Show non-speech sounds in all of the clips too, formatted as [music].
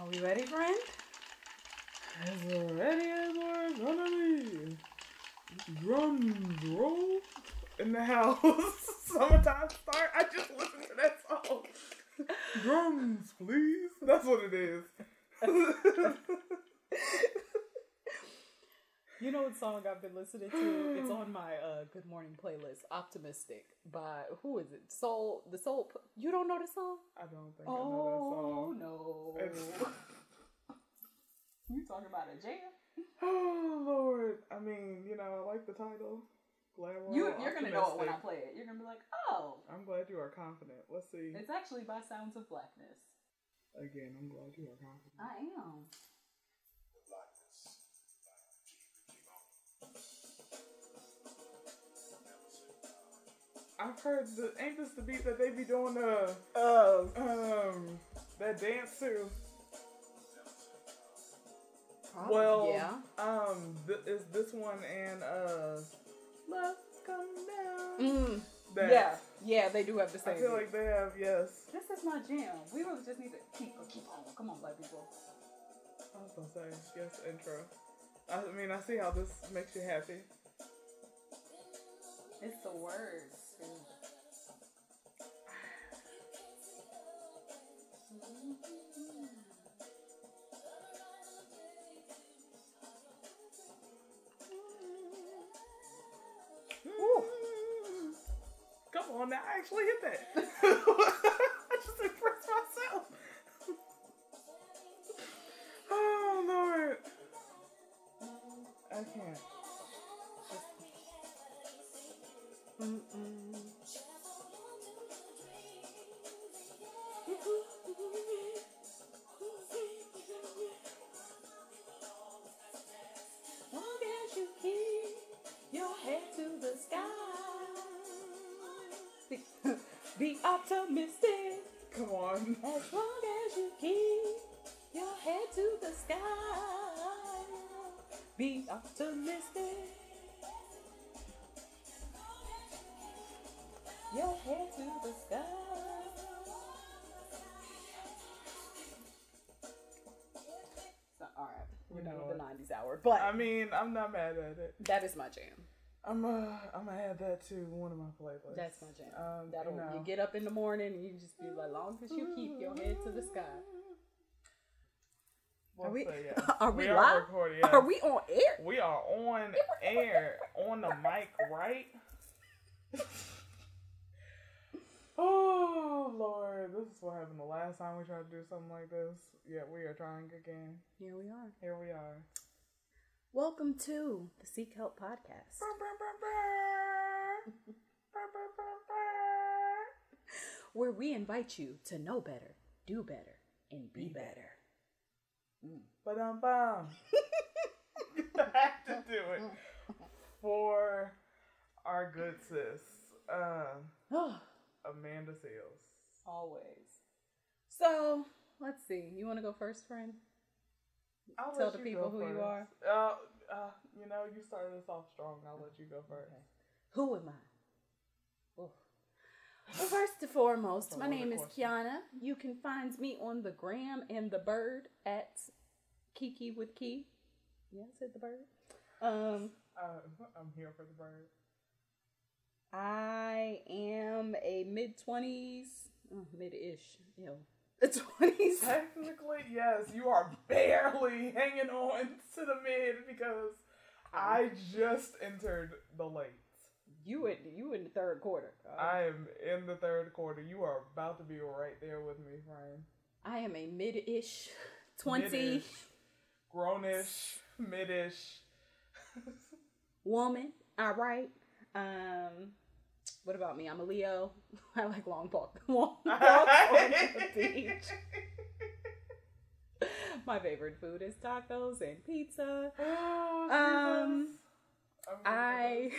Are we ready, friend? As ready as we're gonna be. Drums roll in the house. [laughs] Summertime start. I just listened to that song. [laughs] Drums, please. That's what it is. [laughs] You know what song I've been listening to? It's [sighs] on my uh, Good Morning playlist, "Optimistic" by who is it? Soul. The Soul. You don't know the song? I don't think Oh I know that song. Oh no! [laughs] You talking about a jam? Oh Lord. I mean, you know, I like the title. Glad you, you're gonna know it when I play it. You're gonna be like, oh, I'm glad you are confident. Let's see. it's actually by Sounds of Blackness. Again, I'm glad you are confident. I am. I've heard the ain't this the beat that they be doing the Oh, um that dance to? Well, yeah. um, th- is this one and uh, Love Come Down? Mm, That- yeah, yeah, they do have the same. I feel beat. like they have yes. This is my jam. We really just need to keep keep on. Come on, black people. I was gonna say yes intro. I mean, I see how this makes you happy. It's the words. Come on now, I actually hit that. [laughs] Be optimistic. Your head to the sky. All right, we're You done with the '90s hour, but I mean, I'm not mad at it. that is my jam. I'm uh, I'm gonna add that to one of my playlists. That's my jam. Um, That'll you know. you get up in the morning and you just be like, long as you keep your head to the sky. We'll [laughs] Are we- say yes. are we are live? recording, yes. Are we on air? We are on air, [laughs] on the mic, right? [laughs] oh Lord, this is what happened the last time we tried to do something like this. Yeah, we are trying again. Here we are. Here we are. Welcome to the Seek Help podcast, where we invite you to know better, do better, and be Be better. But um, bum. I have to do it for our good sis, um, [gasps] Amanda Seales. Always. So let's see. You want to go first, friend? I'll Tell the people go who you are. Uh, uh, you know, you started us off strong. I'll let you go first. Who am I? Oh. First and foremost, my name is. Kiana. You can find me on the gram and the bird at Kiki with Key. Yeah, I said the bird. Um, Uh, I'm here for the bird. I am a mid twenties, mid ish, you [laughs] know, [laughs] the twenties. Technically, yes, you are barely hanging on to the mid because I just entered the late. You in you in the third quarter. Uh, I am in the third quarter. You are about to be right there with me, friend. I am a mid ish, twenty Mid-ish, grownish, midish. [laughs] woman. All right. Um, what about me? I'm a Leo. [laughs] I like long walk, [laughs] long walks on the beach. My favorite food is tacos and pizza. Oh, [gasps] Um, I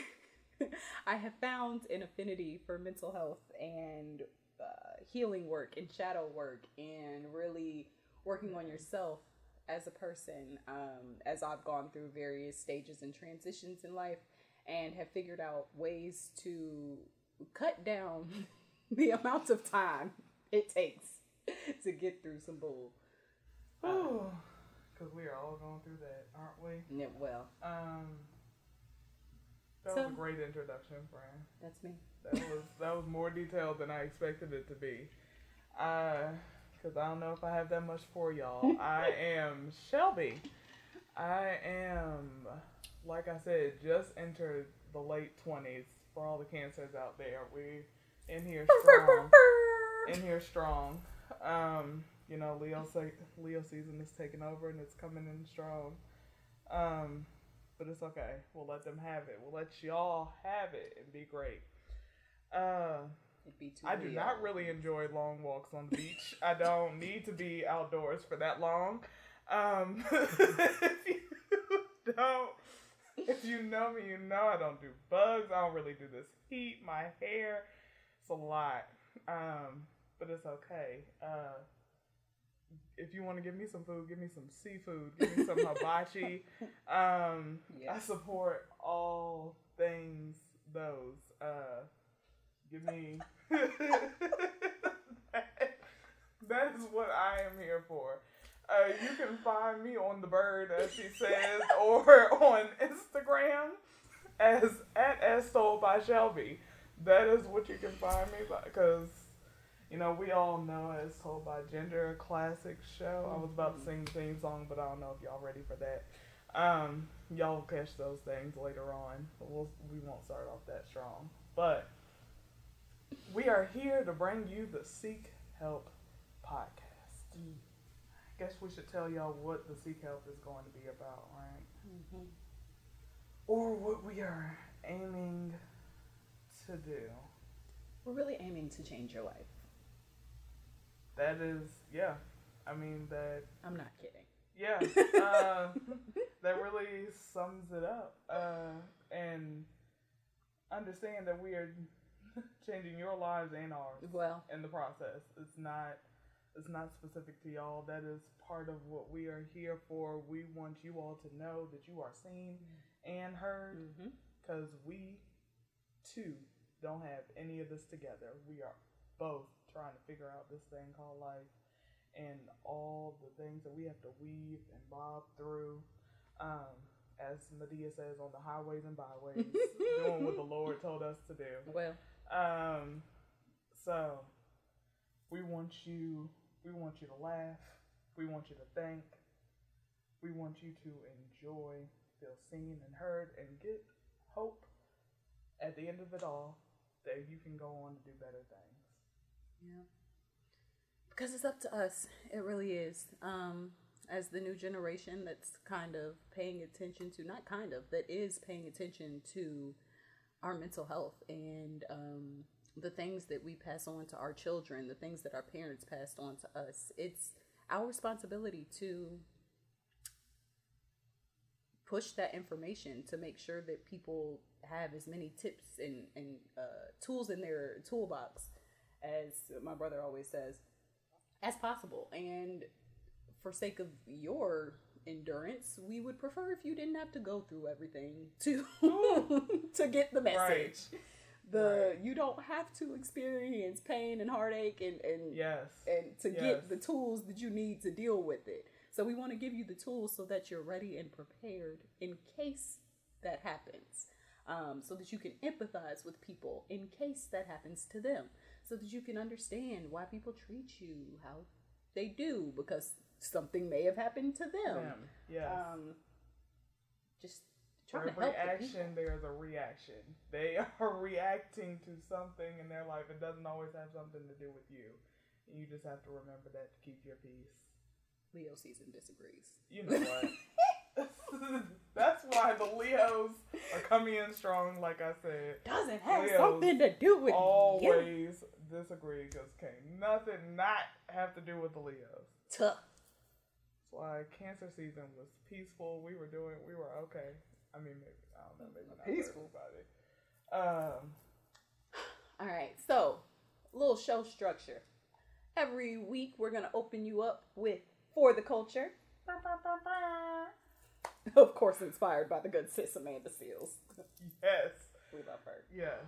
[laughs] I have found an affinity for mental health and uh, healing work and shadow work and really working on yourself as a person um, as I've gone through various stages and transitions in life and have figured out ways to cut down [laughs] the amount of time [laughs] it takes to get through some bull. Because we are all going through that, aren't we? Yeah, well, Um, that So- was a great introduction, Fran. that's me. That was that was more detailed than I expected it to be. Uh, because I don't know if I have that much for y'all. [laughs] I am Shelby. I am, like I said, just entered the late twenties. For all the cancers out there, we in here strong. in here strong. Um, you know, Leo say, Leo season is taking over and it's coming in strong. Um, but it's okay. We'll let them have it. We'll let y'all have it and be great. Uh, It'd be too I do not really enjoy long walks on the beach. I don't need to be outdoors for that long. Um, [laughs] if you don't, if you know me, you know I don't do bugs. I don't really do this heat. My hair, it's a lot. Um, but it's okay. Uh, if you want to give me some food, give me some seafood. Give me some hibachi. [laughs] Um, I support all things those. Uh, give me. [laughs] that is what I am here for. Uh, you can find me on the bird, as she says, [laughs] or on Instagram as at as told by Shelby. That is what you can find me by, because you know we all know as told by Ginger, a classic show. I was about to sing the theme song, but I don't know if y'all ready for that. Um, y'all will catch those things later on. But we'll, we won't start off that strong. But we are here to bring you the Seek Help podcast. I guess we should tell y'all what the Seek Help is going to be about, right? Mhm. Or what we are aiming to do. We're really aiming to change your life. That is, yeah. I mean that I'm not kidding. Yeah, [laughs] uh, that really sums it up. Uh, and understand that we are [laughs] changing your lives and ours Well, in the process. It's not it's not specific to y'all. That is part of what we are here for. We want you all to know that you are seen and heard because we too don't have any of this together. We are both trying to figure out this thing called life and all the things that we have to weave and bob through. Um, as Madea says, on the highways and byways, [laughs] doing what the Lord told us to do. well, Um, so we want you, we want you to laugh, we want you to think, we want you to enjoy, feel seen and heard, and get hope at the end of it all that you can go on to do better things. Yeah. Because it's up to us. It really is. Um, as the new generation that's kind of paying attention to, not kind of, that is paying attention to our mental health and um, the things that we pass on to our children, the things that our parents passed on to us. It's our responsibility to push that information to make sure that people have as many tips and, and uh, tools in their toolbox as my brother always says as possible and for sake of your endurance we would prefer if you didn't have to go through everything to [laughs] to get the message Right. the Right. you don't have to experience pain and heartache and and Yes. and to Yes. get the tools that you need to deal with it. So we want to give you the tools so that you're ready and prepared in case that happens. Um, so that you can empathize with people in case that happens to them. So that you can understand why people treat you how they do because something may have happened to them. Them. Yes. Um, just For to every help the action, people. there's a reaction. They [laughs] are reacting to something in their life. It doesn't always have something to do with you. You just have to remember that to keep your peace. Leo season disagrees. You know what? [laughs] [laughs] That's why the Leos are coming in strong, like I said. Doesn't have Leos something to do with you. Always disagree because can't nothing not have to do with the Leos. Tough. That's why Cancer season was peaceful. We were doing, we were okay. I mean, maybe, I don't know, maybe not Peaceful. everybody. Um, [sighs] All right, so little show structure. Every week we're gonna open you up with for the culture, [laughs] of course, inspired by the good sis Amanda Seales. yes, [laughs] We love her. yes.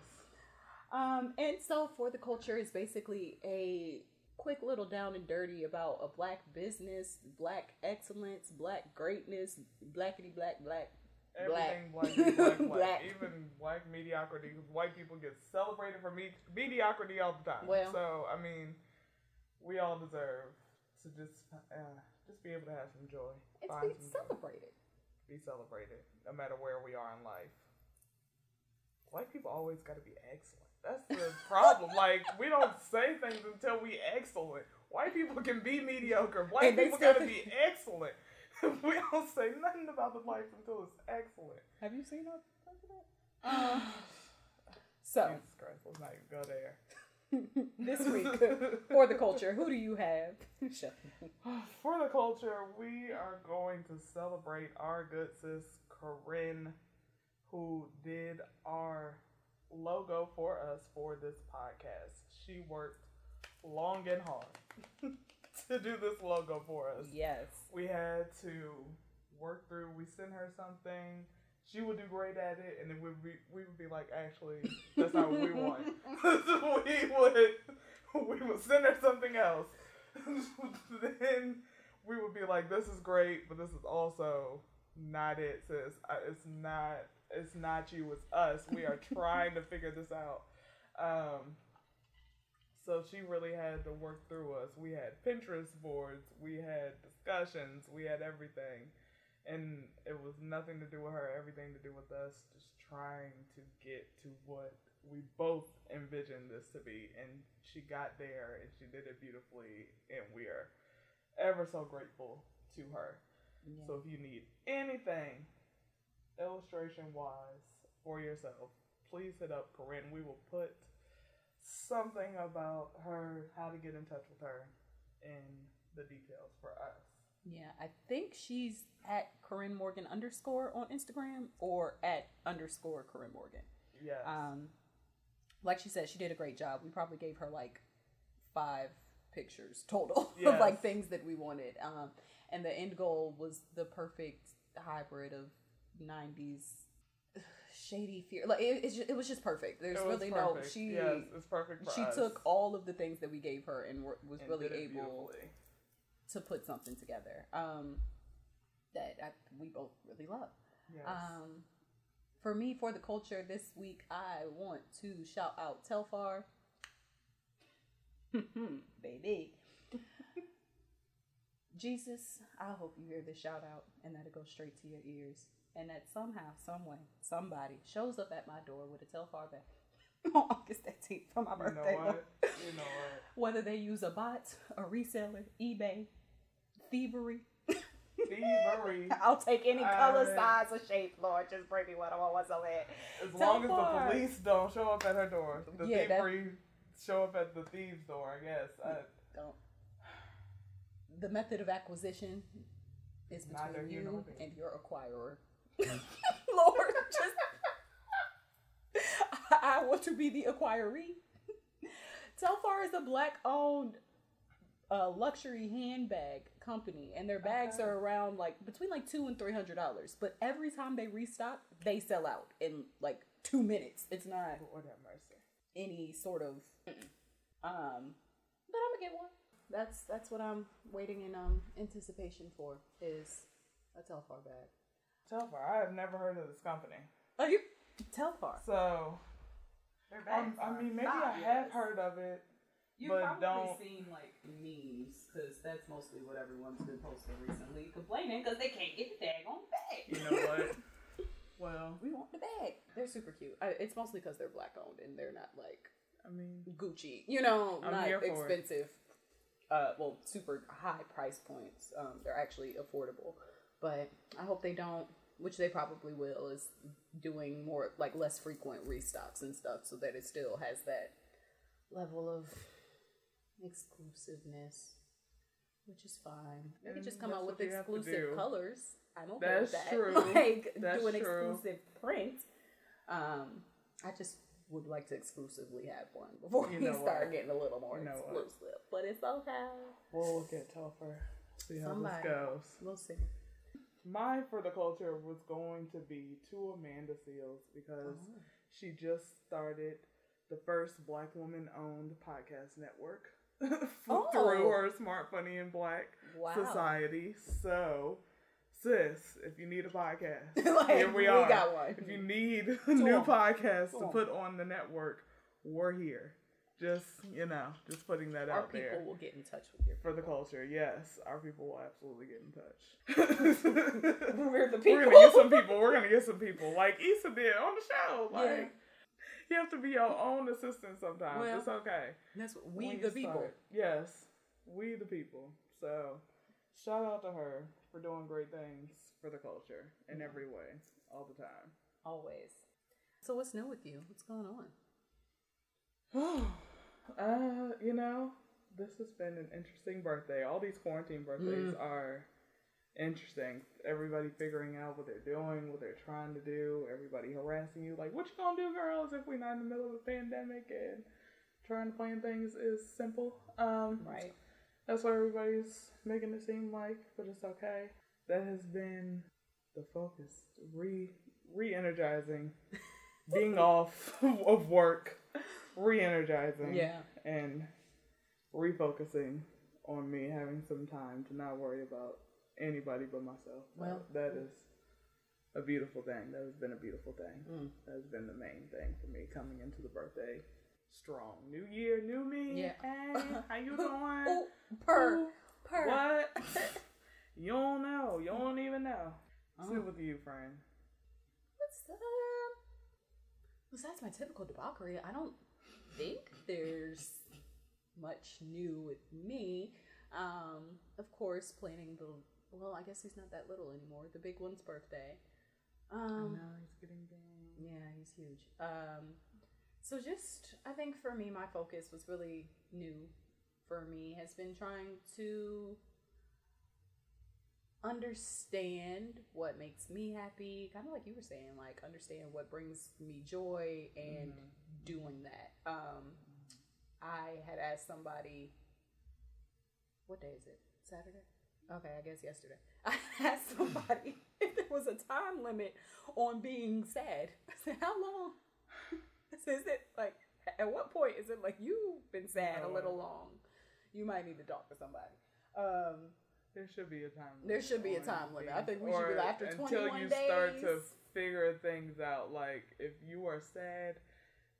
Um, and so for the culture is basically a quick little down and dirty about a black business, black excellence, black greatness, blackity black black. Everything Black. black, black, [laughs] black, Black. even black mediocrity. White people get celebrated for me- mediocrity all the time. Well- so I mean, we all deserve to just uh, just be able to have some joy, It's being celebrated. Be celebrated, no matter where we are in life. White people always got to be excellent. That's the [laughs] problem. like we don't say things until we excellent. White people can be mediocre. White people got to be [laughs] excellent. [laughs] we don't say nothing about the life until it's excellent. Have you seen our president? Um, so Jesus Christ, let's not even go there. [laughs] this week for the culture, who do you have? [laughs] [sighs] For the culture, we are going to celebrate our good sis Corinne, who did our logo for us for this podcast. She worked long and hard [laughs] to do this logo for us. Yes. We had to work through. We sent her something. She would do great at it, and then we would be, we would be like, actually, that's not what we want. [laughs] [laughs] we would we would send her something else. [laughs] then we would be like, this is great, but this is also not it, sis. It's not. It's not you. It's us. We are trying to figure this out. Um, so she really had to work through us. We had Pinterest boards, we had discussions, we had everything. And it was nothing to do with her, everything to do with us, just trying to get to what we both envisioned this to be. And she got there and she did it beautifully. And we are ever so grateful to her. So if you need anything illustration wise for yourself, please hit up Corinne. We will put something about her, how to get in touch with her, in the details for us. Yeah, I think she's at Corinne Morgan underscore on Instagram or at underscore Corinne Morgan. Yes. Um, like she said, she did a great job. We probably gave her like five pictures total [laughs] of like things that we wanted. Um, and the end goal was the perfect hybrid of '90s shady fear. Like it, just, it was just perfect. There's It really no she. yes, it's perfect she us. took all of the things that we gave her and was and really able. To put something together um, that I, we both really love. Yes. Um, for me, for the culture this week, I want to shout out Telfar. [laughs] Baby. [laughs] Jesus, I hope you hear this shout out and that it goes straight to your ears. And that somehow, some way, somebody shows up at my door with a Telfar bag [laughs] on August 18th for my you know birthday. what? You know what? Whether they use a bot, a reseller, eBay, thievery, Thievery. [laughs] I'll take any color, I- size, or shape, Lord. Just bring me what I want, what's on it. As long as the police don't show up at her door, the Yeah, that- thievery show up at the thieves' door. I guess. I, Don't. The method of acquisition is between nor you and your acquirer. [laughs] Lord, just [laughs] I want to be the acquiree. Telfar is a black-owned uh, luxury handbag company, and their bags Okay. are around like between like two and three hundred dollars. But every time they restock, they sell out in like two minutes. It's not Lord have mercy. any sort of um but i'm gonna get one that's that's what i'm waiting in um anticipation for is a telfar bag Telfar, I have never heard of this company. oh you telfar So, um, I mean, maybe I have heard of it. You've but probably don't- seen like memes because that's mostly what everyone's been posting recently, complaining because they can't get the bag on the bag. You know what? [laughs] well, we want the bag. They're super cute. I, it's mostly because they're black owned and they're not like I mean, Gucci, you know, I'm not here for it. expensive. Uh, well, super high price points. Um, they're actually affordable, but I hope they don't. Which they probably will. Is doing more like less frequent restocks and stuff, so that it still has that level of exclusiveness, which is fine. They could just come out with what you have to exclusive colors. I'm okay That's with that. true. [laughs] Like That's do an true. exclusive print. Um, I just would like to exclusively have one before You we know start what? getting a little more You know what? exclusive. But it's okay. we'll look at Telfar. See how Somebody. this goes. We'll see. My for the culture was going to be to Amanda Seales because she just started the first black woman owned podcast network [laughs] through oh. our Smart Funny and Black Wow. Society. So, sis, if you need a podcast, [laughs] Like, here we, we are. got one. If you need [laughs] a new on. podcast Come to put on the network, we're here. Just you know, just putting that Our out there. Our people will get in touch with your for the culture. Yes, our people will absolutely get in touch. We're the people. We're gonna get some people. We're gonna get some people like Issa did on the show. Like Yeah. You have to be your own assistant sometimes. Well, it's okay. That's what we When the people. start. Yes, we the people. So shout out to her for doing great things for the culture in Yeah. every way, all the time. Always. So what's new with you? What's going on? [sighs] uh, you know, this has been an interesting birthday. All these quarantine birthdays Mm. are interesting. Everybody figuring out what they're doing, what they're trying to do. Everybody harassing you, like, "What you gonna do, girls? If we're not in the middle of a pandemic and trying to plan things is simple." Um, Right. That's what everybody's making it seem like, but it's okay. That has been the focus. Re re energizing. [laughs] Being off of work. Re energizing. Yeah. And refocusing on me having some time to not worry about anybody but myself. Well- that is a beautiful thing. That has been a beautiful thing. Mm. That has been the main thing for me coming into the birthday strong. New year, new me. Yeah. Hey, how you [laughs] doing? Oh. Ooh, Purr. What? [laughs] [laughs] you don't know. You don't even know. Oh. Sit with you, friend. What's up? Besides my typical debauchery, I don't think there's much new with me. Um, of course, planning the well, I guess he's not that little anymore. The big one's birthday. Um, he's getting big. yeah, he's huge. Um, so just I think for me, my focus was really new. For me, has been trying to understand what makes me happy, kind of like you were saying, like understand what brings me joy and Mhm. doing that. Um, I had asked somebody, what day is it? Saturday? Okay, I guess yesterday. [laughs] I asked somebody [laughs] if there was a time limit on being sad. [laughs] I said, how long? Is it like, at what point is it like you've been sad a little long? You might need to talk to somebody. Um, There should be a time limit. There should be a time limit. I think we should be like, after until 21 you start to figure things out. Like if you are sad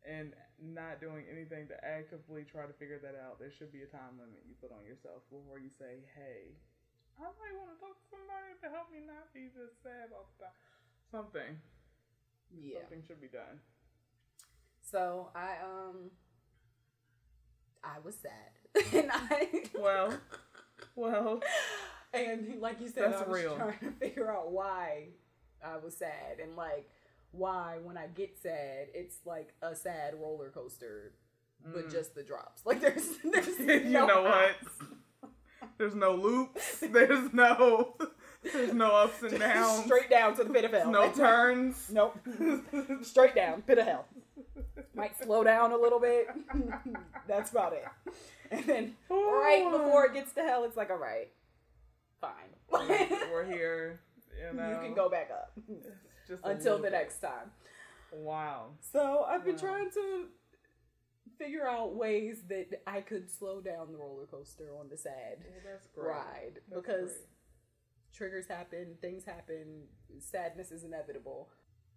and not doing anything to actively try to figure that out, there should be a time limit you put on yourself before you say, "Hey, I might want to talk to somebody to help me not be this sad all the time." Something. yeah. Something should be done. So I um I was sad. [laughs] and I Well, well, and like you said, I was real. trying to figure out why I was sad and like why when I get sad, it's like a sad roller coaster, but Mm. just the drops. Like there's there's [laughs] you know what? There's no loops. [laughs] There's no. There's no ups and [laughs] downs. Straight down to the pit of hell. no turns. [laughs] Nope. Straight down, pit of hell. Might slow down a little bit. That's about it. And then right before it gets to hell, it's like, all right, fine. we're here. You know, you can go back up just until the bit. next time. Wow. So I've been Wow. trying to figure out ways that I could slow down the roller coaster on the sad Well, ride That's because great. triggers happen, things happen, sadness is inevitable.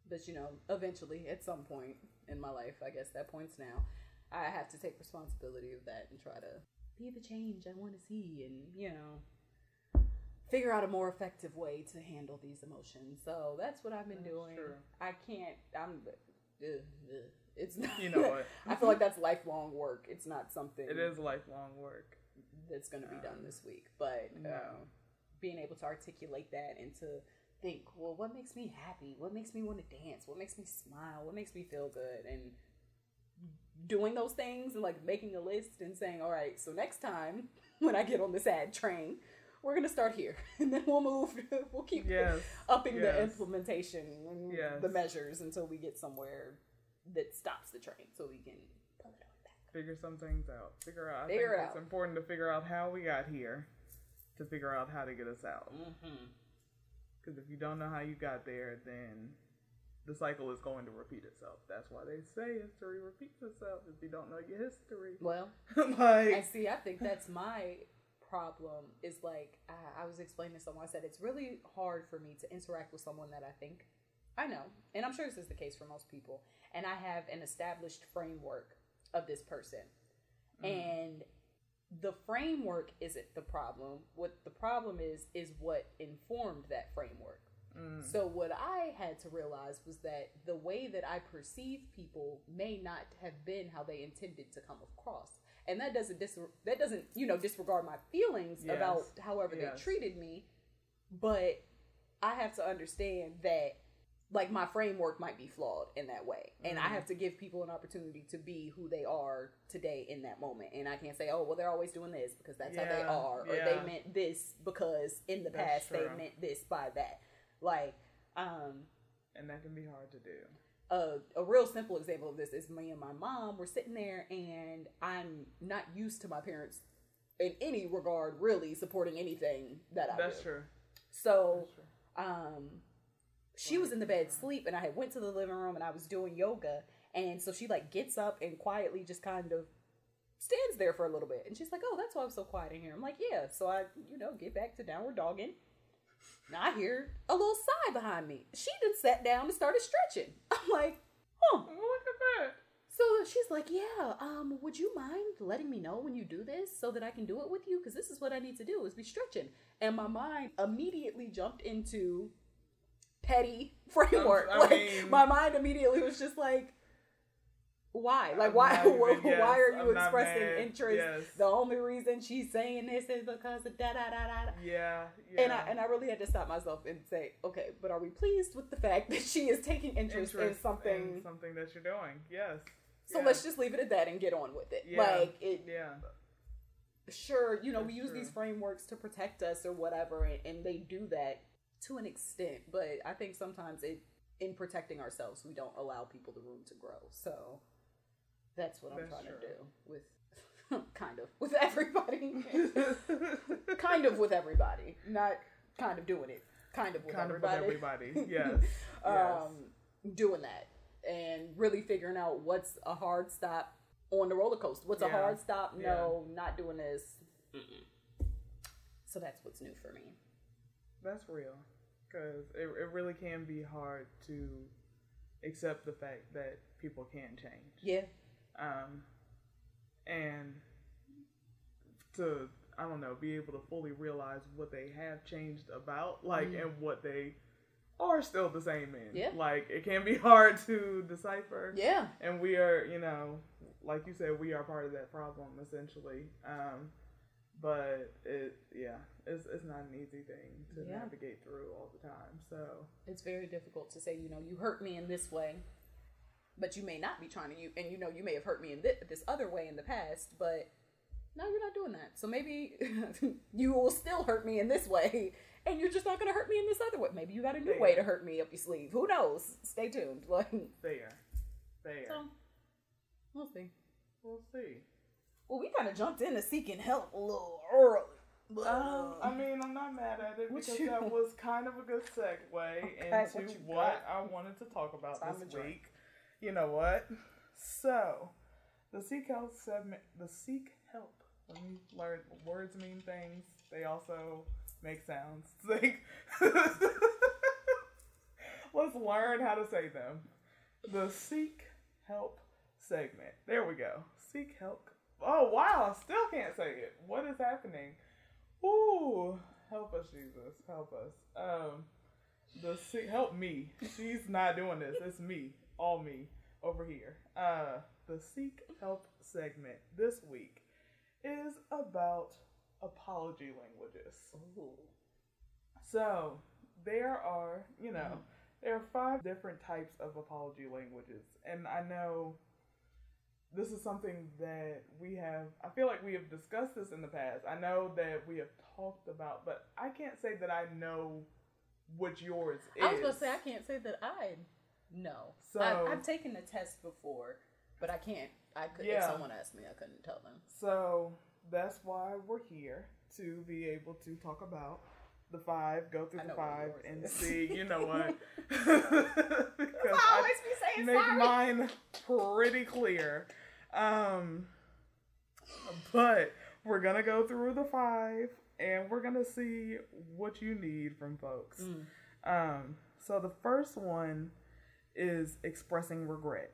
But you know, eventually, at some point in my life, I guess that point's now, I have to take responsibility of that and try to be the change I want to see, and you know, figure out a more effective way to handle these emotions. So that's what I've been That's doing. true. I can't. I'm. Uh, uh, it's not, You know what? [laughs] I feel like that's lifelong work. It's not something It is lifelong work. that's going to be done Um, this week. But no. um, being able to articulate that and to think, well, what makes me happy? What makes me want to dance? What makes me smile? What makes me feel good? And doing those things and like making a list and saying, all right, so next time [laughs] when I get on the sad train, we're gonna start here, [laughs] and then we'll move. We'll keep Yes. upping the implementation Yes. the measures until we get somewhere that stops the train, so we can pull it on back. Figure some things out. Figure out. I Figure think it it's important to figure out how we got here, to figure out how to get us out. Mm-hmm. Because if you don't know how you got there, then the cycle is going to repeat itself. That's why they say history repeats itself if you don't know your history. [laughs] Well, [laughs] like, I see. I think that's my problem. Is like I, I was explaining to someone. I said it's really hard for me to interact with someone that I think I know, and I'm sure this is the case for most people. And I have an established framework of this person, and the framework isn't the problem. What the problem is is what informed that framework. mm, So what I had to realize was that the way that I perceive people may not have been how they intended to come across. And that doesn't dis- that doesn't, you know, disregard my feelings Yes. about however Yes. they treated me, but I have to understand that like my framework might be flawed in that way. And I Mhm. have to give people an opportunity to be who they are today in that moment. And I can't say, "Oh, well they're always doing this because that's how they are," or yeah. they meant this because in the That's past they meant this by that. Like, um, and that can be hard to do. a, a real simple example of this is me and my mom were sitting there, and I'm not used to my parents in any regard really supporting anything that I That's do. true. So, That's true. um, she was in the bed sleep, and I had went to the living room, and I was doing yoga, and so she like gets up and quietly just kind of stands there for a little bit, and she's like, "Oh, that's why I'm so quiet in here." I'm like, "Yeah." So I, you know, get back to downward dogging. Now I hear a little sigh behind me. She just sat down and started stretching. [laughs] I'm like, "Huh." Look at that. So she's like, "Yeah, um, would you mind letting me know when you do this so that I can do it with you? Because this is what I need to do is be stretching." And my mind immediately jumped into petty [laughs] framework. I like mean- my mind immediately was just like, "Why? Like I'm why? [laughs] even- why are you I'm expressing interest? Yes. The only reason she's saying this is because of da da da da." da." Yeah, yeah. And I and I really had to stop myself and say, okay, but are we pleased with the fact [laughs] that she is taking interest, in something? in something that you're doing. Yes. So Yeah. let's just leave it at that and get on with it. Yeah. Like it Yeah. sure, you know, we That's use these frameworks to protect us or whatever and, and they do that to an extent, but I think sometimes it in protecting ourselves we don't allow people the room to grow. So that's what I'm That's trying true. to do with [laughs] kind of with everybody. [laughs] kind of with everybody. Not kind of doing it. Kind of with kind of with everybody. everybody. Yes. [laughs] yes. um, doing that and really figuring out what's a hard stop on the roller coaster. What's a hard stop? No, not doing this. Mm-mm. So that's what's new for me. That's real. Because it, it really can be hard to accept the fact that people can change. Yeah, Um, and to, I don't know, be able to fully realize what they have changed about, like, Mm. and what they are still the same in. Yeah. Like, it can be [laughs] hard to decipher. yeah, And we are, you know, like you said, we are part of that problem, essentially. Um, but it, yeah, it's, it's not an easy thing to Yeah. navigate through all the time. So, it's very difficult to say. You know, you hurt me in this way, but you may not be trying to. You and you know, you may have hurt me in thi- this other way in the past, but no, you're not doing that. So maybe [laughs] you will still hurt me in this way, and you're just not going to hurt me in this other way. Maybe you got a new way to hurt me up your sleeve. Who knows? Stay tuned. [laughs] Like, fair. Fair. so we'll see. we'll see. Well, we kind of jumped into seeking help a little early. Um, I mean, I'm not mad at it because you- that [laughs] was kind of a good segue Okay, into what what. I wanted to talk about Time this week. You know what? So, the Seek Help segment, the Seek Help. When we learn words mean things, they also make sounds. [laughs] Like, let's learn how to say them. The Seek Help segment. There we go. Seek help. Oh wow, I still can't say it. What is happening? Ooh, help us, Jesus, help us. Um, the seek help me. She's not doing this. It's me, all me over here. Uh, the seek help segment this week is about apology languages. So there are, you know, there are five different types of apology languages, and I know this is something that we have. I feel like we have discussed this in the past. I know that we have talked about, but I can't say that I know what yours is. I was going to say, I can't say that I know. So- I, I've taken the test before, but I can't. I could. If someone asked me, I couldn't tell them. So that's why we're here to be able to talk about the five, go through I the five, and is. see. You know what? [laughs] [laughs] I because always be saying make sorry. mine pretty clear. Um, but we're gonna go through the five, and we're gonna see what you need from folks. Mm. Um, so the first one is expressing regret.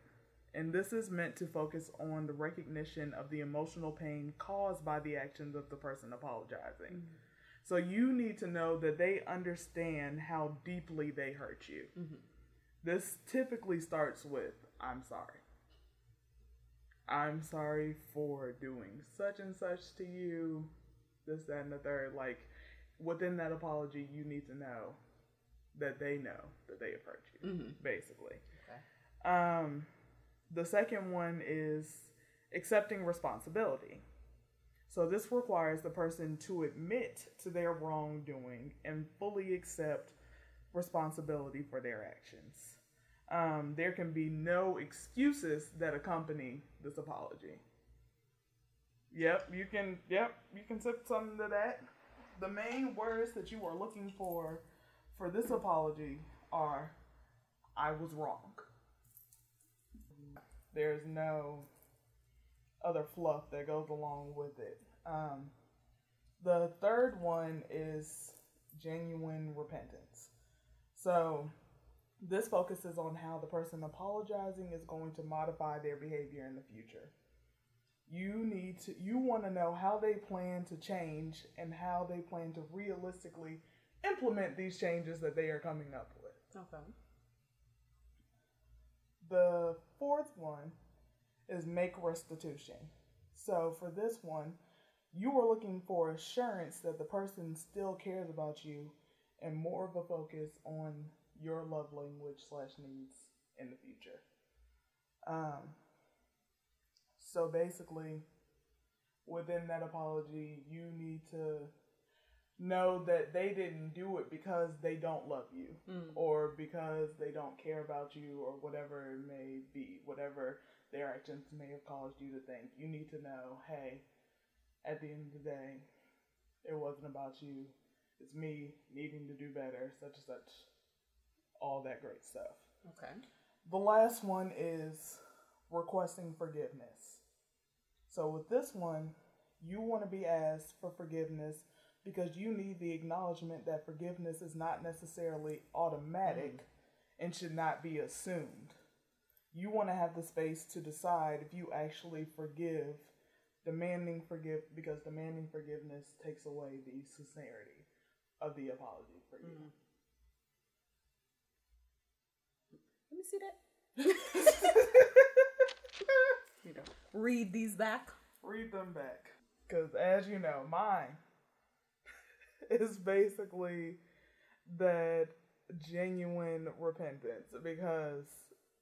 And this is meant to focus on the recognition of the emotional pain caused by the actions of the person apologizing. So you need to know that they understand how deeply they hurt you. Mhm. This typically starts with I'm sorry. I'm sorry for doing such and such to you, this, that, and the third. Like, within that apology, you need to know that they know that they have hurt you, Mhm. basically. Okay. Um, the second one is accepting responsibility. So this requires the person to admit to their wrongdoing and fully accept responsibility for their actions. Um, there can be no excuses that accompany this apology. Yep, you can. Yep, you can sip something to that. The main words that you are looking for for this apology are, "I was wrong." There's no other fluff that goes along with it. Um, the third one is genuine repentance. So this focuses on how the person apologizing is going to modify their behavior in the future. You need to you want to know how they plan to change and how they plan to realistically implement these changes that they are coming up with. Okay. The fourth one is make restitution. So for this one, you are looking for assurance that the person still cares about you and more of a focus on your love language slash needs in the future. Um, so basically, within that apology, you need to know that they didn't do it because they don't love you Mm. or because they don't care about you or whatever it may be, whatever their actions may have caused you to think. You need to know, hey, at the end of the day, it wasn't about you. It's me needing to do better, such and such, all that great stuff. Okay. The last one is requesting forgiveness. So with this one, you want to be asked for forgiveness because you need the acknowledgement that forgiveness is not necessarily automatic and should not be assumed. You want to have the space to decide if you actually forgive, demanding forgive because demanding forgiveness takes away the sincerity of the apology for you. Mm. Me see that. [laughs] you know, read these back. read them back. Because as you know, mine [laughs] is basically that genuine repentance because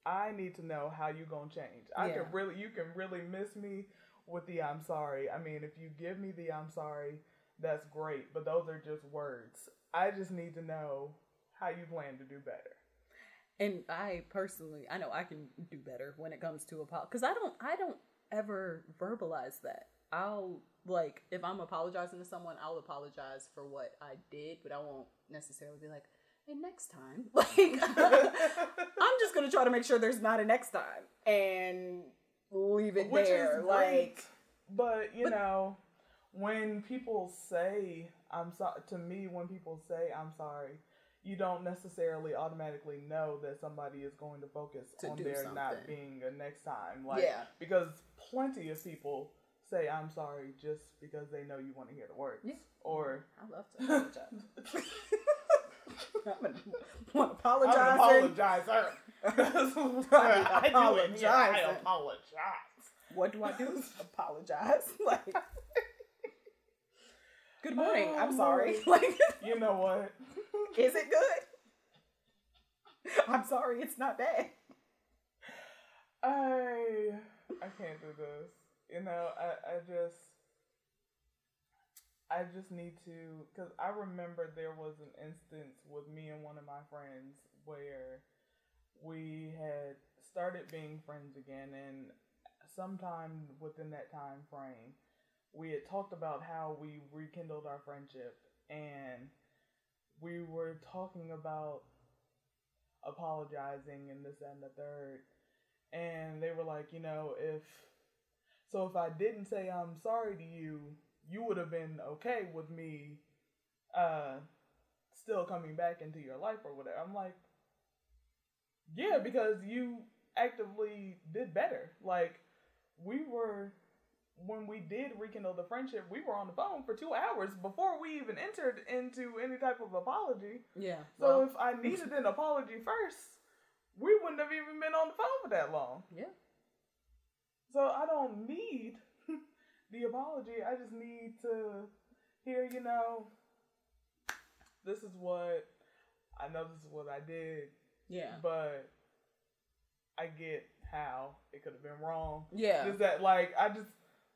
I need to know how you gonna change. I Yeah. can really you can really miss me with the I'm sorry. I mean if you give me the I'm sorry, that's great, but those are just words. I just need to know how you plan to do better. And I personally, I know I can do better when it comes to apology because I don't, I don't ever verbalize that. I'll like if I'm apologizing to someone, I'll apologize for what I did, but I won't necessarily be like, "Hey, next time." [laughs] Like, I'm just gonna try to make sure there's not a next time and leave it Which there. like, great, but you know, when people say I'm sorry to me, when people say I'm sorry, you don't necessarily automatically know that somebody is going to focus To on their there not being a next time. Like, Yeah. because plenty of people say I'm sorry just because they know you want to hear the words, Yeah. or I love to [laughs] apologize. [laughs] I'm an one I'm apologizer. [laughs] I it. I apologize. What do I do? apologize. Like, good morning. Oh, I'm sorry. [laughs] Like, You know what? is it good? I'm sorry. It's not bad. I I can't do this. You know, I I just I just need to cuz I remember there was an instance with me and one of my friends where we had started being friends again and sometime within that time frame we had talked about how we rekindled our friendship and we were talking about apologizing and this and the third. And they were like, you know, if so if I didn't say I'm sorry to you, you would have been okay with me uh still coming back into your life or whatever. I'm like, yeah, because you actively did better. Like we were when we did rekindle the friendship, we were on the phone for two hours before we even entered into any type of apology. Yeah. So well, if I needed an apology [laughs] first, we wouldn't have even been on the phone for that long. yeah. So I don't need [laughs] the apology. I just need to hear, you know, this is what I know this is what I did, Yeah. but I get how it could have been wrong. Yeah. Is that like I just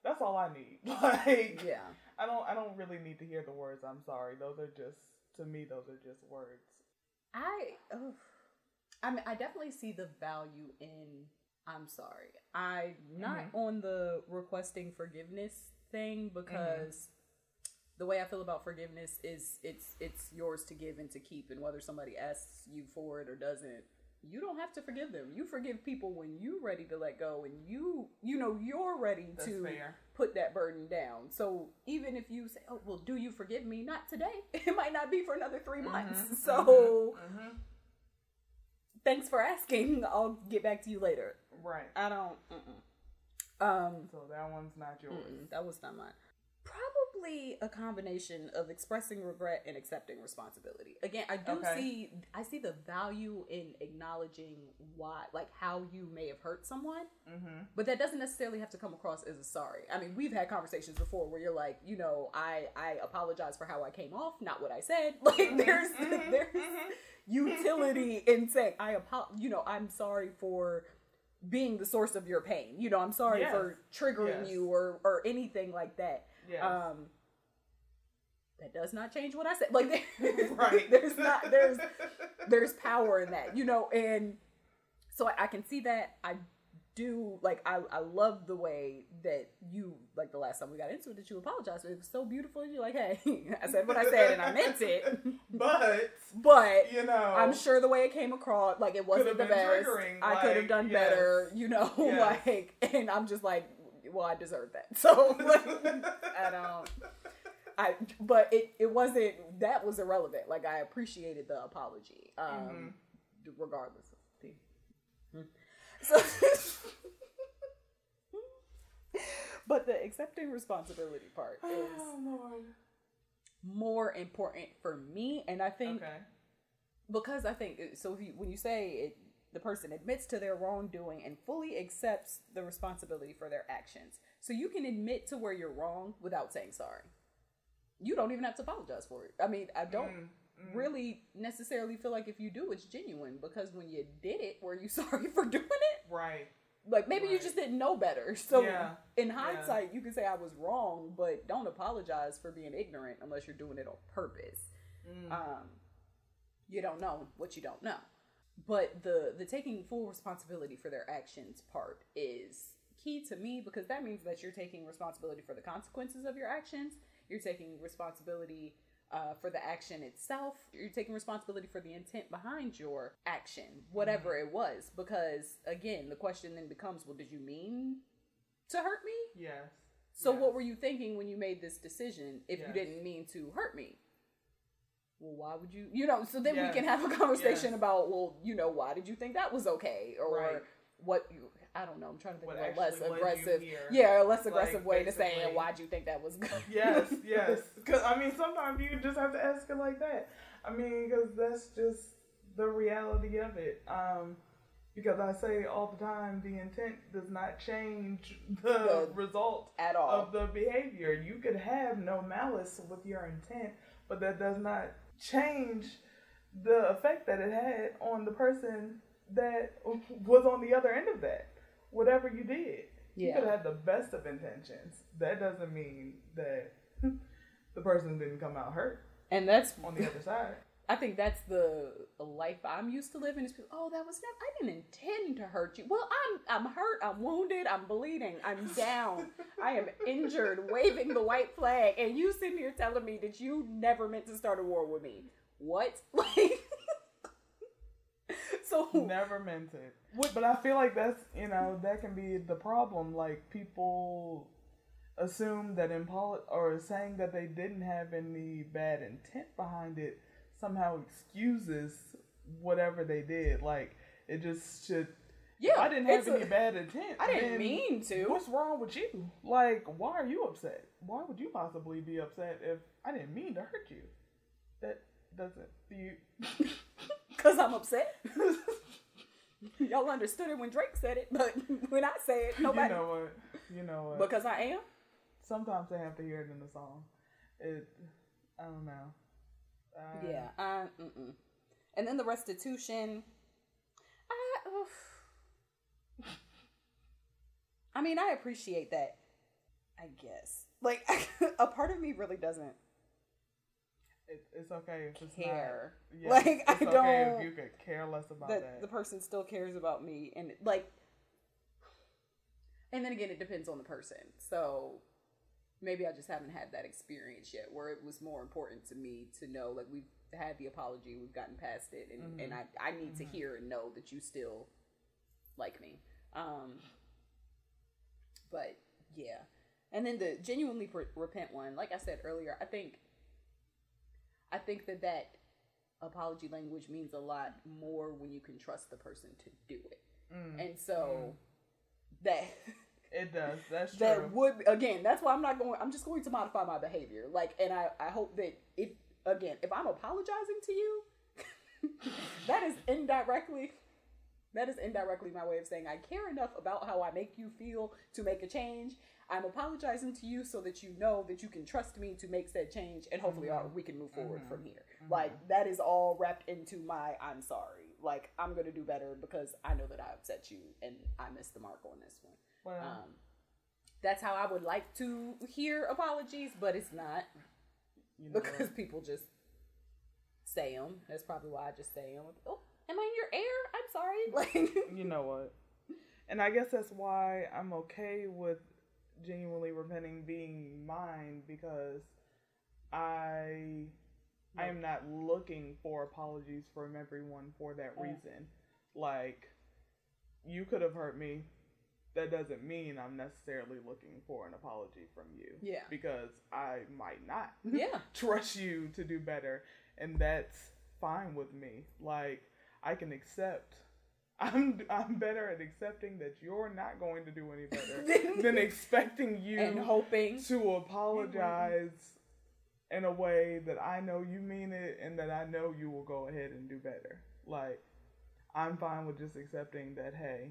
that's all I need. [laughs] Like Yeah. I don't I don't really need to hear the words I'm sorry. Those are just to me those are just words. I ugh. I mean I definitely see the value in I'm sorry. I'm not Mhm. on the requesting forgiveness thing because the way I feel about forgiveness is it's it's yours to give and to keep and whether somebody asks you for it or doesn't you don't have to forgive them. You forgive people when you're ready to let go and you you know you're ready That's to fair. put that burden down. So even if you say, "Oh, well, do you forgive me?" Not today. [laughs] It might not be for another 3 months. Mhm, So mhm, mhm. thanks for asking. I'll get back to you later. right. I don't. Mm-mm. Um, So that one's not yours. that was not mine. Probably a combination of expressing regret and accepting responsibility. Again, I do Okay. see. I see the value in acknowledging why, like how you may have hurt someone. Mm-hmm. but that doesn't necessarily have to come across as a sorry i mean we've had conversations before where you're like you know i i apologize for how i came off not what i said [laughs] like there's mhm, there's mhm. utility in saying i apo- you know i'm sorry for being the source of your pain you know i'm sorry Yes. for triggering Yes. you or or anything like that Yes. um that does not change what i said like there- [laughs] [laughs] right. [laughs] there's not there's there's power in that, you know, and so I, I can see that. I do like I, I love the way that you like the last time we got into it that you apologized. It was so beautiful. You're like, hey, [laughs] I said what I said and I meant it, [laughs] but but you know, I'm sure the way it came across, like it wasn't the best. triggering, I could have done yes. better, you know, [laughs] Yes. like, and I'm just like, well, I deserve that. So like, I don't. I but it it wasn't that was irrelevant. Like I appreciated the apology, um, Mhm. regardless of the. So, [laughs] but the accepting responsibility part is Oh Lord. more important for me, and I think Okay. because I think so. If you, when you say it, the person admits to their wrongdoing and fully accepts the responsibility for their actions, so you can admit to where you're wrong without saying sorry. You don't even have to apologize for it. I mean, I don't Mm, mm. really necessarily feel like if you do, it's genuine because when you did it, were you [laughs] sorry for doing it? Right. Like maybe you just didn't know better. [laughs] So Yeah. in hindsight, you can say I was wrong, but don't apologize for being ignorant unless you're doing it on purpose Mm. um, you don't know what you don't know. But the the taking full responsibility for their actions part is key to me because that means that you're taking responsibility for the consequences of your actions. You're taking responsibility uh, for the action itself. You're taking responsibility for the intent behind your action, whatever it was. Because again, the question then becomes, well, did you mean to hurt me? yes. So Yes. what were you thinking when you made this decision if you didn't mean to hurt me? Well, why would you, you know, so then we can have a conversation Yes. about, well, you know, why did you think that was okay? Or Right. what you, I don't know, I'm trying to think What of a less aggressive, yeah, a less Like, aggressive way to say, basically- and why'd you think that was good? Yes, [laughs] yes. Because I mean, sometimes you just have to ask it like that. I mean, because that's just the reality of it. Um, because I say all the time, the intent does not change the The- result At all. of the behavior. You could have no malice with your intent, but that does not change the effect that it had on the person that [laughs] was on the other end of that. Whatever you did, you could have the best of intentions. That doesn't mean that [laughs] the person didn't come out hurt and that's on the other side. I think that's the life I'm used to living. Is people, oh, that was not. I didn't intend to hurt you. Well, I'm I'm hurt. I'm wounded. I'm bleeding. I'm [laughs] down. I am injured. [laughs] Waving the white flag, and you sitting here telling me that you never meant to start a war with me. What? Like, so [laughs] never meant it. But I feel like that's you know that can be the problem. Like people assume that in poli- or saying that they didn't have any bad intent behind it somehow excuses whatever they did. Like it just should. yeah, I didn't have any a- bad intent. I didn't mean to. What's wrong with you? Like, why are you upset? Why would you possibly be upset if I didn't mean to hurt you? That doesn't you. [laughs] Cause I'm upset. [laughs] Y'all understood it when Drake said it, but [laughs] when I say it, nobody. You know what? You know what? because I am. Sometimes they have to hear it in the song. It. I don't know. Uh, Yeah. Uh, mm-mm. And then the restitution. I, oof. I mean, I appreciate that. I guess. Like, [laughs] a part of me really doesn't It, it's okay if it's care. not. Yeah, Like, I okay don't- If you could care less about that that. the person still cares about me, and like. And then again, it depends on the person. So maybe I just haven't had that experience yet, where it was more important to me to know, like we've had the apology, we've gotten past it, and, and I I need to hear and know that you still like me. Um, but yeah, and then the genuinely pre- repent one, like I said earlier, I think I think that that apology language means a lot more when you can trust the person to do it, Mm, and so that. [laughs] it does. That's true. that would again that's why i'm not going i'm just going to modify my behavior like and i i hope that if again if i'm apologizing to you [laughs] that is indirectly that is indirectly my way of saying i care enough about how i make you feel to make a change i'm apologizing to you so that you know that you can trust me to make said change and hopefully uh, we can move forward from here like that is all wrapped into my i'm sorry like i'm gonna do better because i know that i upset you and i missed the mark on this one um, that's how I would like to hear apologies, but it's not you know because what? people just say them. That's probably why I just say them. Oh, am I in your air? I'm sorry. [laughs] Like, you know what? And I guess that's why I'm okay with genuinely repenting being mine because I I am not looking for apologies from everyone for that reason. Like you could have hurt me. That doesn't mean I'm necessarily looking for an apology from you. Yeah. Because I might not [laughs] yeah, trust you to do better and that's fine with me like i can accept i'm i'm better at accepting that you're not going to do any better [laughs] than expecting you and hoping. to apologize in a way that i know you mean it and that i know you will go ahead and do better like i'm fine with just accepting that hey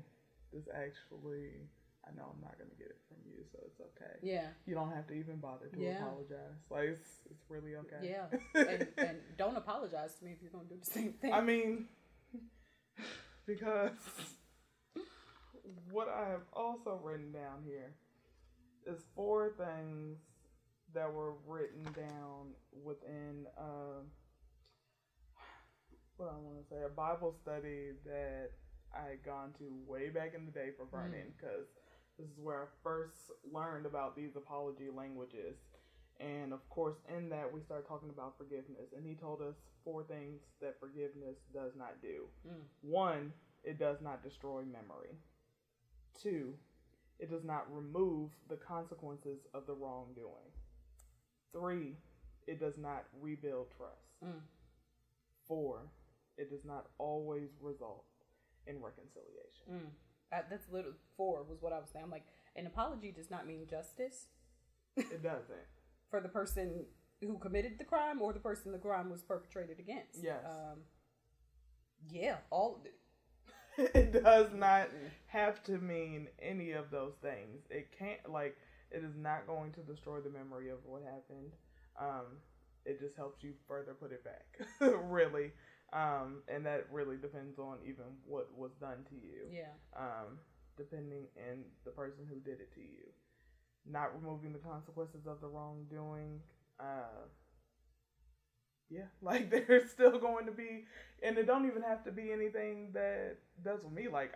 this actually i know i'm not going to get it from you so it's okay Yeah, you don't have to even bother to Yeah. apologize. Like it's it's really okay. yeah, [laughs] and, and don't apologize to me if you're gonna do the same thing. I mean, because what I have also written down here is four things that were written down within uh, what I want to say a Bible study that I had gone to way back in the day for Vernon because this is where I first learned about these apology languages. And of course, in that, we started talking about forgiveness. And he told us four things that forgiveness does not do. Mm. One, it does not destroy memory. Two, it does not remove the consequences of the wrongdoing. Three, it does not rebuild trust. Mm. Four, it does not always result in reconciliation. Mm. Uh, that's little four was what I was saying. I'm like, an apology does not mean justice It doesn't. For the person who committed the crime or the person the crime was perpetrated against. Yes. Um, yeah, all of it. [laughs] it does not have to mean any of those things. It can't like it is not going to destroy the memory of what happened. Um, it just helps you further put it back, [laughs] really. Um, and that really depends on even what was done to you. Yeah. Um, depending and the person who did it to you. Not removing the consequences of the wrongdoing. Uh, yeah, [laughs] like there's still going to be, and it don't even have to be anything that does with me. Like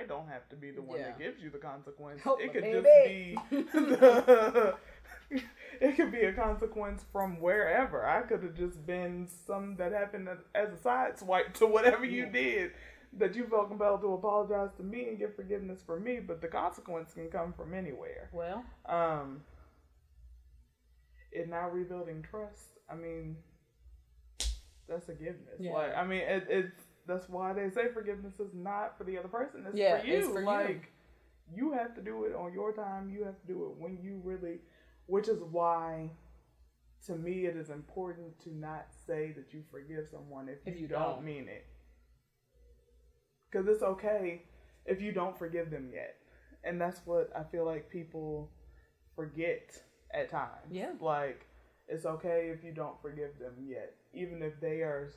I don't have to be the one Yeah. that gives you the consequence. Help it could baby. just be the, [laughs] it could be a consequence from wherever. I could have just been some that happened as- a side swipe to whatever you Yeah. did that you felt compelled to apologize to me and get forgiveness for me, but the consequence can come from anywhere. Well, Um, it now rebuilding trust. I mean, that's forgiveness. Yeah. Like, I mean, it, it's that's why they say forgiveness is not for the other person. It's Yeah, for you. it's for you. like, you have to do it on your time. You have to do it when you really, which is why. To me, it is important to not say that you forgive someone if, If you, you don't, don't. mean it. Because it's okay if you don't forgive them yet. And that's what I feel like people forget at times. Yeah. Like, it's okay if you don't forgive them yet. Even if they are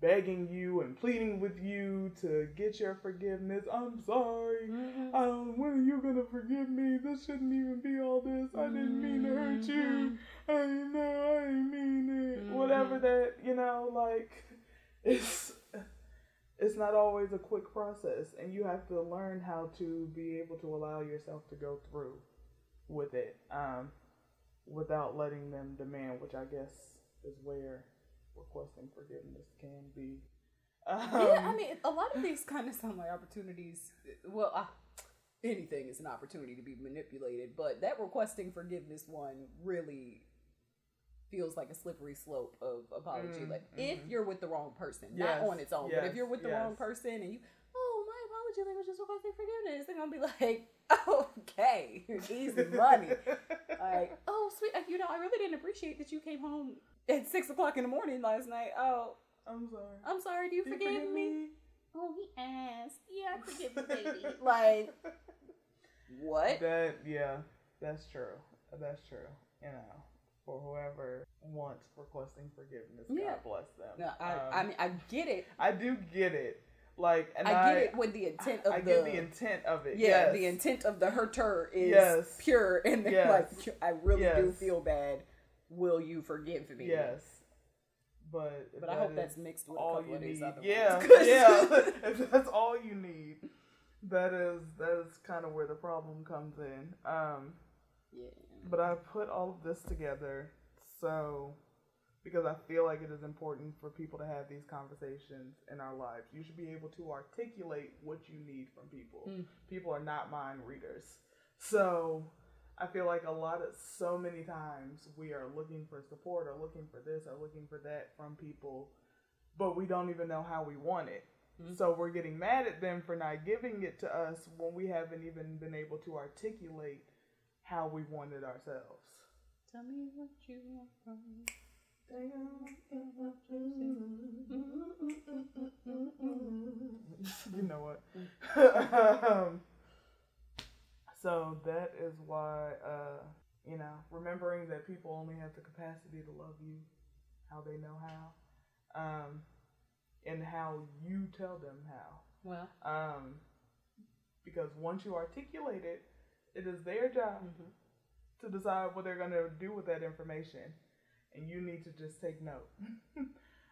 begging you and pleading with you to get your forgiveness. I'm sorry. Mm-hmm. Um, when are you gonna forgive me? This shouldn't even be all this. I didn't mean to hurt you. Mm-hmm. I know I didn't mean it. Whatever that you know, like [laughs] it's it's not always a quick process, and you have to learn how to be able to allow yourself to go through with it, um, without letting them demand, which I guess is where requesting forgiveness can be. Um, yeah, I mean, a lot of these kind of sound like opportunities. Well, uh, anything is an opportunity to be manipulated, but that requesting forgiveness one really feels like a slippery slope of apology. Mm, like if mhm. you're with the wrong person, Yes, not on its own, but if you're with the wrong person and you, oh, my apology language is requesting forgiveness, they're gonna be like, [laughs] okay, easy money. [laughs] like, oh, sweet, uh, you know, I really didn't appreciate that you came home at six o'clock in the morning last night. Oh, I'm sorry. I'm sorry. Do you Do you forgive, forgive me? Oh, he asked. Yeah, I forgive you, baby. [laughs] like, what? That yeah, that's true. That's true. You know, for whoever wants requesting forgiveness, Yeah. God bless them. No, I, Um, I mean, I get it. I do get it. Like, and I I, get it with the intent of I the, get the intent of it. yeah, yes. the intent of the hurter is Yes. pure, and Yes. like, I really do feel bad. Will you forgive me? Yes. But But I hope that's mixed with a all couple you of need. yeah, yeah. [laughs] [laughs] if that's all you need, that is that is kind of where the problem comes in. Um, yeah. But I put all of this together so because I feel like it is important for people to have these conversations in our lives. You should be able to articulate what you need from people. Mm. People are not mind readers. So I feel like a lot of so many times we are looking for support or looking for this or looking for that from people, but we don't even know how we want it. Mhm. So we're getting mad at them for not giving it to us when we haven't even been able to articulate how we want it ourselves. Tell me what you want from me. [laughs] you know what? um, [laughs] so that is why, uh, you know, remembering that people only have the capacity to love you how they know how, um, and how you tell them how. Well, Um, because once you articulate it, it is their job mhm. to decide what they're going to do with that information. And you need to just take note [laughs]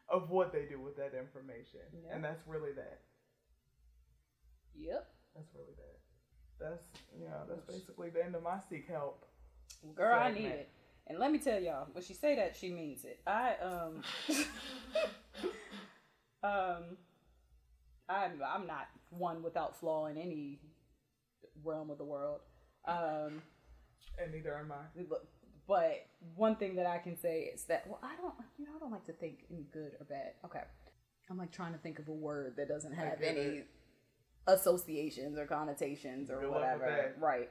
of what they do with that information. Yeah. And that's really that. yep. That's really that. That's, you know, that's basically the end of my seek help. Girl, I need it. And let me tell y'all, when she say that, she means it. I um [laughs] um I'm I'm not one without flaw in any realm of the world. Um And neither am I. but- one thing that I can say is that well I don't you know I don't like to think in good or bad. Okay. I'm like trying to think of a word that doesn't have any it. associations or connotations or Good whatever. Right.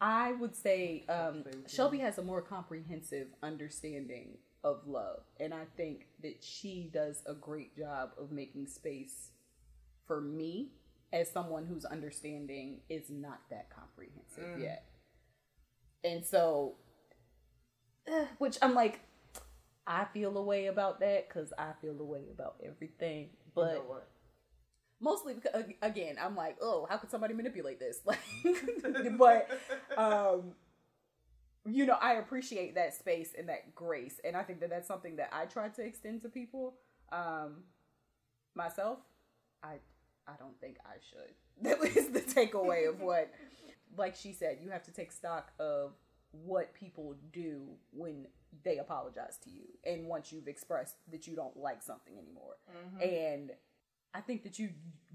I would say um, Say what you Shelby has a more comprehensive understanding of love, and I think that she does a great job of making space for me as someone whose understanding is not that comprehensive Mm. yet. And so, eh, which I'm like, I feel a way about that because I feel a way about everything, but you know mostly because again i'm like oh how could somebody manipulate this [laughs] like [laughs] but um you know, I appreciate that space and that grace, and I think that that's something that I try to extend to people. Um, myself, I I don't think I should. [laughs] That is the takeaway of [laughs] what, like she said, you have to take stock of what people do when they apologize to you, and once you've expressed that you don't like something anymore, and I think that you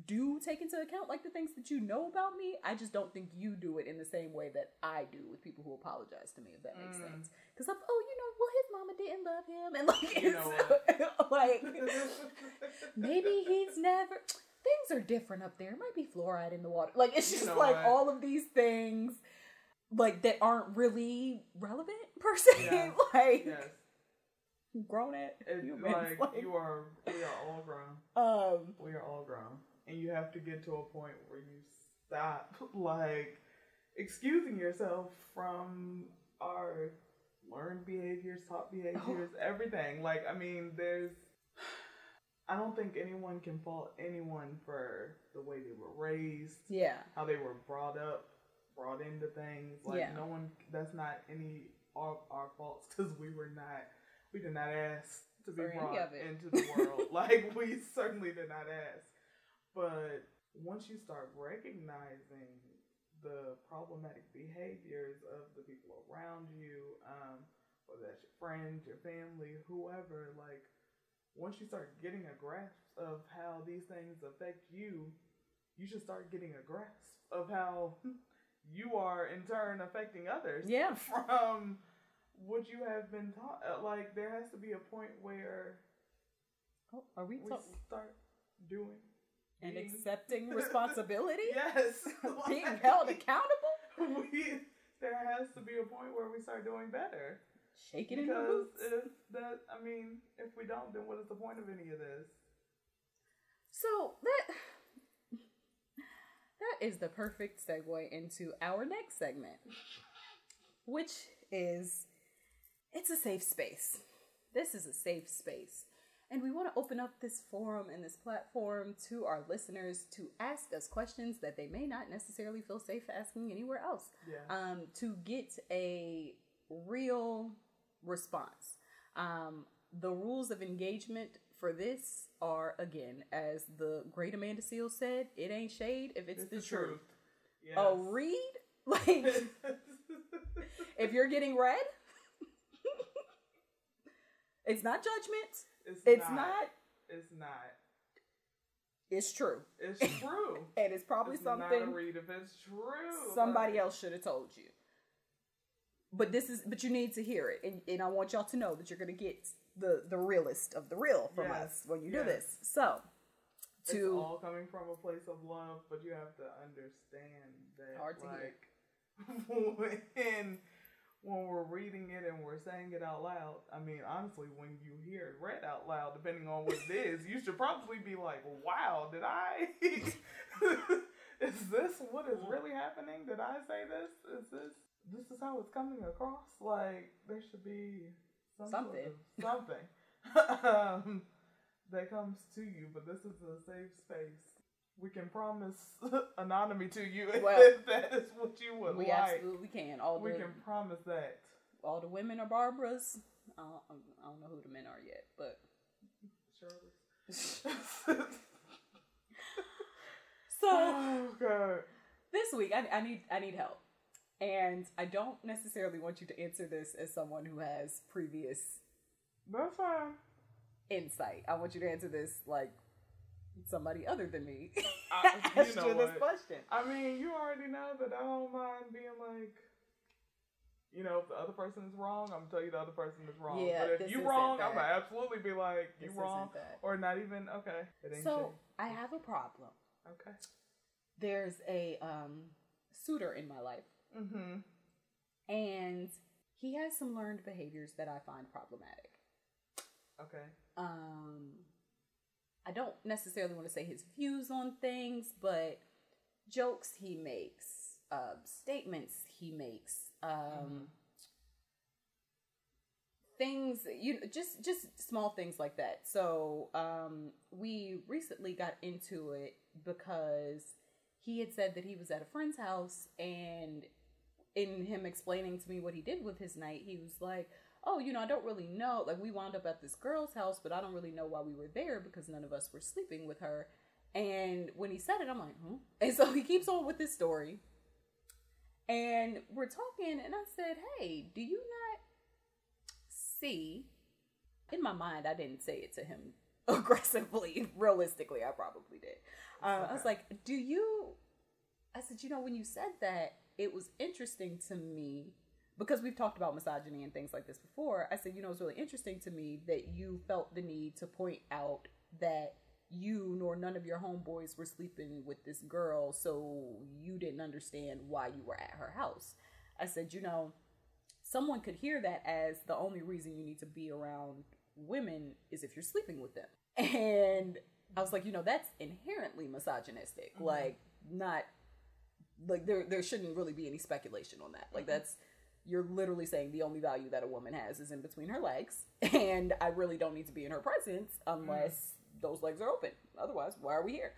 do take into account like the things that you know about me. I just don't think you do it in the same way that I do with people who apologize to me, if that makes Mm. sense. Because I'm, oh, you know, well, his mama didn't love him, and like, You know [laughs] like maybe he's never. Things are different up there. It might be fluoride in the water. Like it's You just know like what? all of these things, like that aren't really relevant [laughs] per se. Yeah. [laughs] like yes. grown at humans. like like, you are. We are all grown. um, We are all grown, and you have to get to a point where you stop [laughs] like excusing yourself from our learned behaviors, taught behaviors, everything. Like, I mean, there's. I don't think anyone can fault anyone for the way they were raised, yeah, how they were brought up, brought into things. Like, Yeah. no one. That's not any our, our faults because we were not. We did not ask to be brought into the world. [laughs] like we certainly did not ask. But once you start recognizing the problematic behaviors of the people around you, um, whether that's your friends, your family, whoever, like once you start getting a grasp of how these things affect you, you should start getting a grasp of how [laughs] you are in turn affecting others. Yeah. [laughs] From what you have been taught. Uh, Like there has to be a point where Oh, are we we start doing and being- accepting [laughs] responsibility? Yes. Being held accountable? We, there has to be a point where we start doing better. Shaking in Because boots. if that, I mean, if we don't, then what is the point of any of this? So that that is the perfect segue into our next segment, which is it's a safe space. This is a safe space. And we want to open up this forum and this platform to our listeners to ask us questions that they may not necessarily feel safe asking anywhere else. Yeah. Um, to get a real response. Um, the rules of engagement for this are again, as the great Amanda Seales said, it ain't shade if it's, the, truth. Yes. A read, [laughs] like if you're getting read, [laughs] it's not judgment. it's, It's not, not. It's not. It's true, It's true. [laughs] and it's probably it's something read if it's true. somebody Like, else should have told you. But this is, but you need to hear it, and, and I want y'all to know that you're gonna get the the realest of the real from Yes, us when you do this. So, It's to all coming from a place of love, but you have to understand that Hard to like [laughs] when when we're reading it and we're saying it out loud, I mean honestly when you hear it read out loud, depending on what it [laughs] is, you should probably be like, Wow, did I [laughs] is this what is mm. really happening? Did I say this? Is this this is how it's coming across? Like there should be some sort Something. of [laughs] something um, that comes to you, but this is a safe space. We can promise [laughs] anonymity to you [laughs] Well, if that is what you would we like. absolutely can. All We the can promise that. all the women are Barbaras. I don't, I don't know who the men are yet, but Shirley. so oh god. this week I, I need I need help, and I don't necessarily want you to answer this as someone who has previous That's fine. insight. I want you to answer this like somebody other than me I- [laughs] you asked know you this what? question. I mean, you already know that I don't mind being like, you know, if the other person is wrong, I'm gonna tell you the other person is wrong. Yeah, but this if you isn't wrong. I'm gonna absolutely be like, you This wrong, that. or not even okay. It ain't So I have a problem. shit. Okay. There's a um, suitor in my life, Mm-hmm. and he has some learned behaviors that I find problematic. Okay. um I don't necessarily want to say his views on things, but jokes he makes, uh, statements he makes, um, Mhm. things you just just small things like that. So um, we recently got into it because he had said that he was at a friend's house and in him explaining to me what he did with his night, he was like, "Oh, you know, I don't really know. Like, we wound up at this girl's house, but I don't really know why we were there because none of us were sleeping with her." And when he said it, I'm like, "Hmm." And so he keeps on with his story, and we're talking, and I said, "Hey, do you not see?" In my mind, I didn't say it to him [laughs] aggressively. Realistically, I probably did. Uh, I was like, "Do you?" I said, "You know, when you said that, it was interesting to me because we've talked about misogyny and things like this before. I said, you know, it's really interesting to me that you felt the need to point out that you nor none of your homeboys were sleeping with this girl, so you didn't understand why you were at her house. I said, you know, someone could hear that as the only reason you need to be around women is if you're sleeping with them. And I was like, you know, that's inherently misogynistic. Mm-hmm. Like, not like there there shouldn't really be any speculation on that. Like that's you're literally saying the only value that a woman has is in between her legs, [laughs] and I really don't need to be in her presence unless mm. those legs are open. Otherwise, why are we here?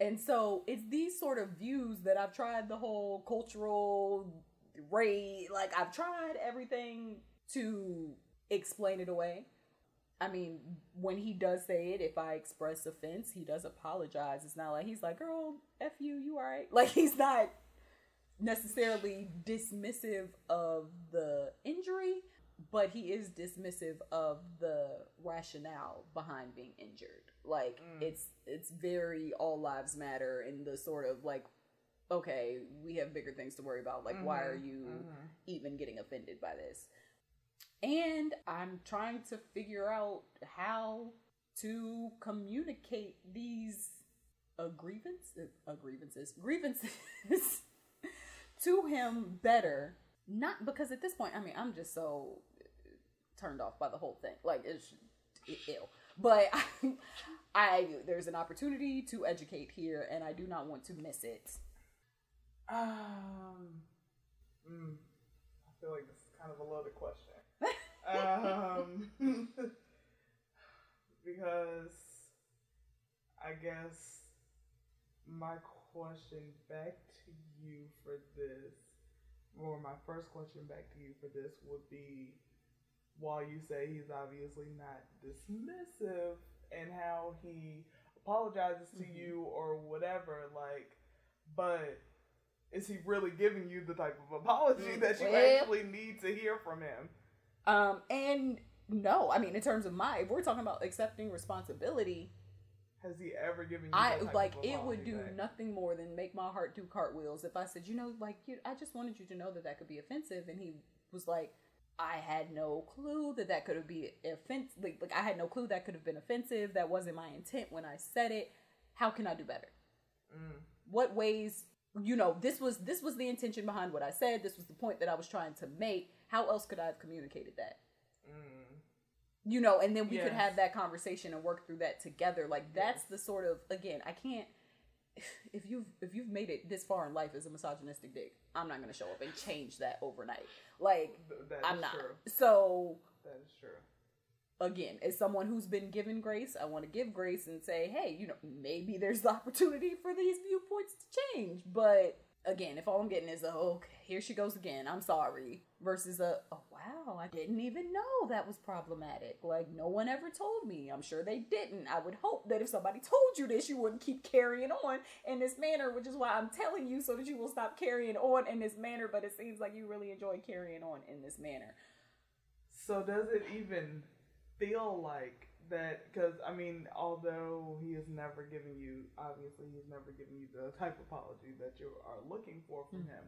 And so it's these sort of views that I've tried the whole cultural rate, like I've tried everything to explain it away. I mean, when he does say it, if I express offense, he does apologize. It's not like he's like, girl, F you, you alright. [laughs] Like, he's not necessarily dismissive of the injury, but he is dismissive of the rationale behind being injured. Like, mm. it's, it's very all lives matter in the sort of like, okay, we have bigger things to worry about. Like, mm-hmm. why are you mm-hmm. even getting offended by this? And I'm trying to figure out how to communicate these grievances, grievances, [laughs] grievances to him better. Not because at this point, I mean, I'm just so turned off by the whole thing. Like it's ill. But [laughs] I, I there's an opportunity to educate here, and I do not want to miss it. Um, mm, I feel like this is kind of a loaded question um, [laughs] because I guess my question back to you for this, or my first question back to you for this would be while you say he's obviously not dismissive and how he apologizes to mm-hmm. you or whatever, like, but is he really giving you the type of apology that you well, actually need to hear from him? Um, and no, I mean, in terms of my, if we're talking about accepting responsibility, has he ever given you? I like it would do back? nothing more than make my heart do cartwheels if I said, you know, like you, I just wanted you to know that that could be offensive, and he was like, I had no clue that that could have be offensive. Like, like I had no clue that could have been offensive. That wasn't my intent when I said it. How can I do better? Mm. What ways? You know, this was this was the intention behind what I said. This was the point that I was trying to make how else could I have communicated that? Mm. You know, and then we yes. could have that conversation and work through that together. Like that's yes. the sort of again, I can't if you've if you've made it this far in life as a misogynistic dick, I'm not gonna show up and change that overnight. Like I'm not. True. So that is true. Again, as someone who's been given grace, I want to give grace and say, hey, you know, maybe there's the opportunity for these viewpoints to change. But again, if all I'm getting is a okay, here she goes again, I'm sorry, versus a oh wow, I didn't even know that was problematic. Like no one ever told me. I'm sure they didn't. I would hope that if somebody told you this, you wouldn't keep carrying on in this manner, which is why I'm telling you so that you will stop carrying on in this manner. But it seems like you really enjoy carrying on in this manner. So does it even feel like that because I mean, although he has never given you, obviously, he's never given you the type of apology that you are looking for from mm-hmm. him.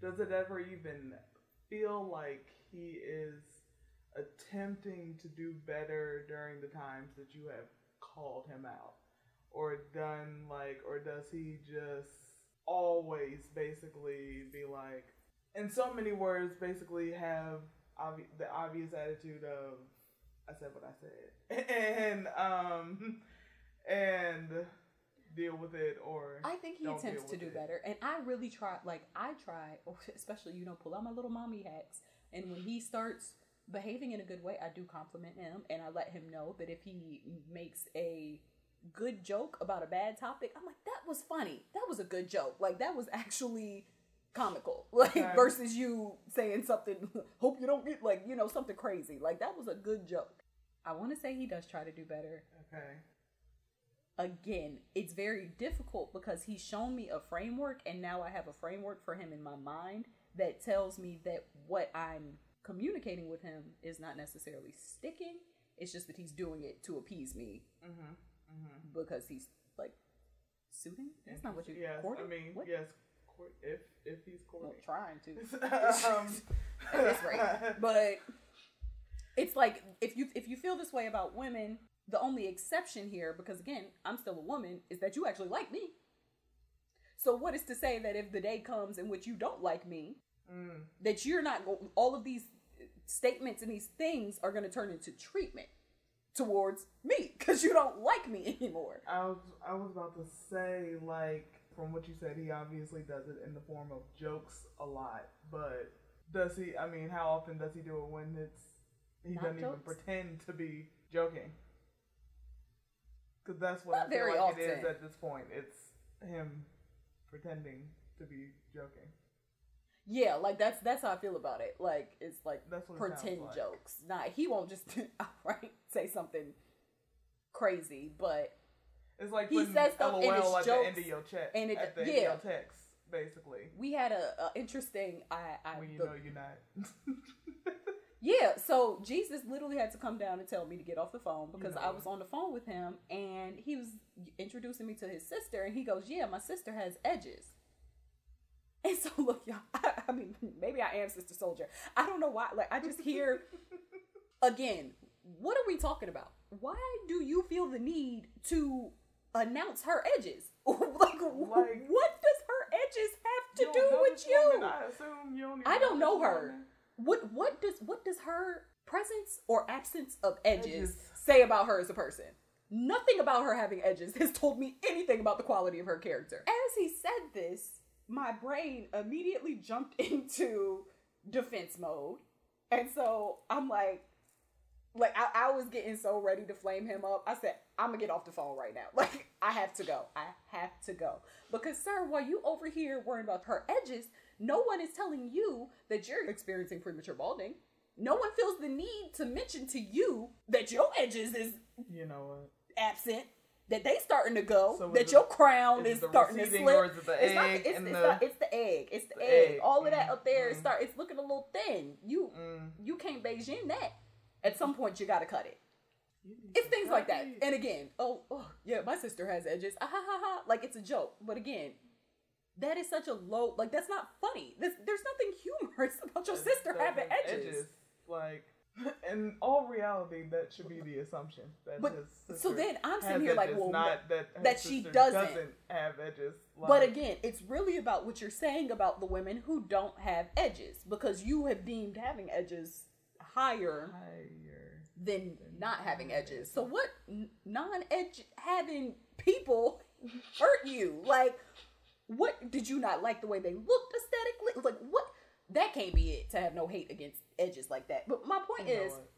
Does it ever even feel like he is attempting to do better during the times that you have called him out, or done like, or does he just always basically be like, in so many words, basically have obvi- the obvious attitude of I said what I said, [laughs] and um, and deal with it or I think he attempts to do it. better, and I really try. Like I try, [laughs] especially you know, pull out my little mommy hacks, and when he starts behaving in a good way, I do compliment him, and I let him know that if he makes a good joke about a bad topic, I'm like, that was funny. That was a good joke. Like that was actually comical, [laughs] like Okay. versus you saying something. [laughs] Hope you don't get like you know something crazy. Like that was a good joke. I want to say he does try to do better. Okay. Again, it's very difficult because he's shown me a framework, and now I have a framework for him in my mind that tells me that what I'm communicating with him is not necessarily sticking. It's just that he's doing it to appease me Mm-hmm. Mm-hmm. because he's like suiting. That's not what you Yes, courting? I mean, What? yes. Court- If if he's Well, trying to. [laughs] um, [laughs] at this rate. [laughs] But it's like if you if you feel this way about women, the only exception here, because again, I'm still a woman, is that you actually like me. So what is to say that if the day comes in which you don't like me, mm, that you're not go- all of these statements and these things are going to turn into treatment towards me because you don't like me anymore. I was I was about to say like from what you said, he obviously does it in the form of jokes a lot, but does he? I mean, how often does he do it when it's he Not doesn't even pretend to be joking? Because that's what Not I feel very like it is at this point. It's him pretending to be joking. Yeah, like that's that's how I feel about it. Like it's like That's what it pretend sounds like. jokes. Nah, he won't just [laughs] outright say something crazy, but It's like He says stuff in his LOL at the end jokes, of your check, and it- at the end yeah. of your text, basically. we had a, a interesting. I, I When you the- know you're not. [laughs] yeah. So Jesus literally had to come down and tell me to get off the phone because know I was on the phone with him and he was introducing me to his sister and he goes, "Yeah, my sister has edges." And so [laughs] look, y'all. I, I mean, maybe I am Sister Souljah. I don't know why. Like I just hear [laughs] again. What are we talking about? Why do you feel the need to announce her edges? [laughs] like, what does her edges have to do with you? woman, I assume you don't I don't know her. woman. What what does what does her presence or absence of edges, Edges. say about her as a person? Nothing about her having edges [laughs] has told me anything about the quality of her character. As he said this, my brain immediately jumped [laughs] into defense mode. And so I'm like, like I, I was getting so ready to flame him up. I said, I'm gonna get off the phone right now. [laughs] Like I have to go. I have to go. Because sir, while you over here worrying about her edges, no one is telling you that you're experiencing premature balding. No one feels the need to mention to you that your edges is You know what? absent, that they starting to go, So that your crown is is, the starting to slip. or is it the it's not it's, it's, the- not, it's the egg. It's the, the egg. egg. All of that Mm, up there mm. start. It's looking a little thin. You Mm. you can't Beijing that. At some point, you gotta cut it. It's things like that. And again, oh, oh yeah, my sister has edges. Ah, ha, ha, ha. Like it's a joke. But again, that is such a low. Like that's not funny. This, there's nothing humorous [laughs] about your sister having has edges. Like, [laughs] in all reality, that should be the assumption. That But- so then I'm sitting here like, well, not that that she sister doesn't. have edges. But again, it's really about what you're saying about the women who don't have edges because you have deemed having edges higher higher. than not having edges. So what non-edge having people [laughs] hurt you? Like what did you not like the way they looked aesthetically? Like what that can't be it to have no hate against edges like that. But my point You know is what?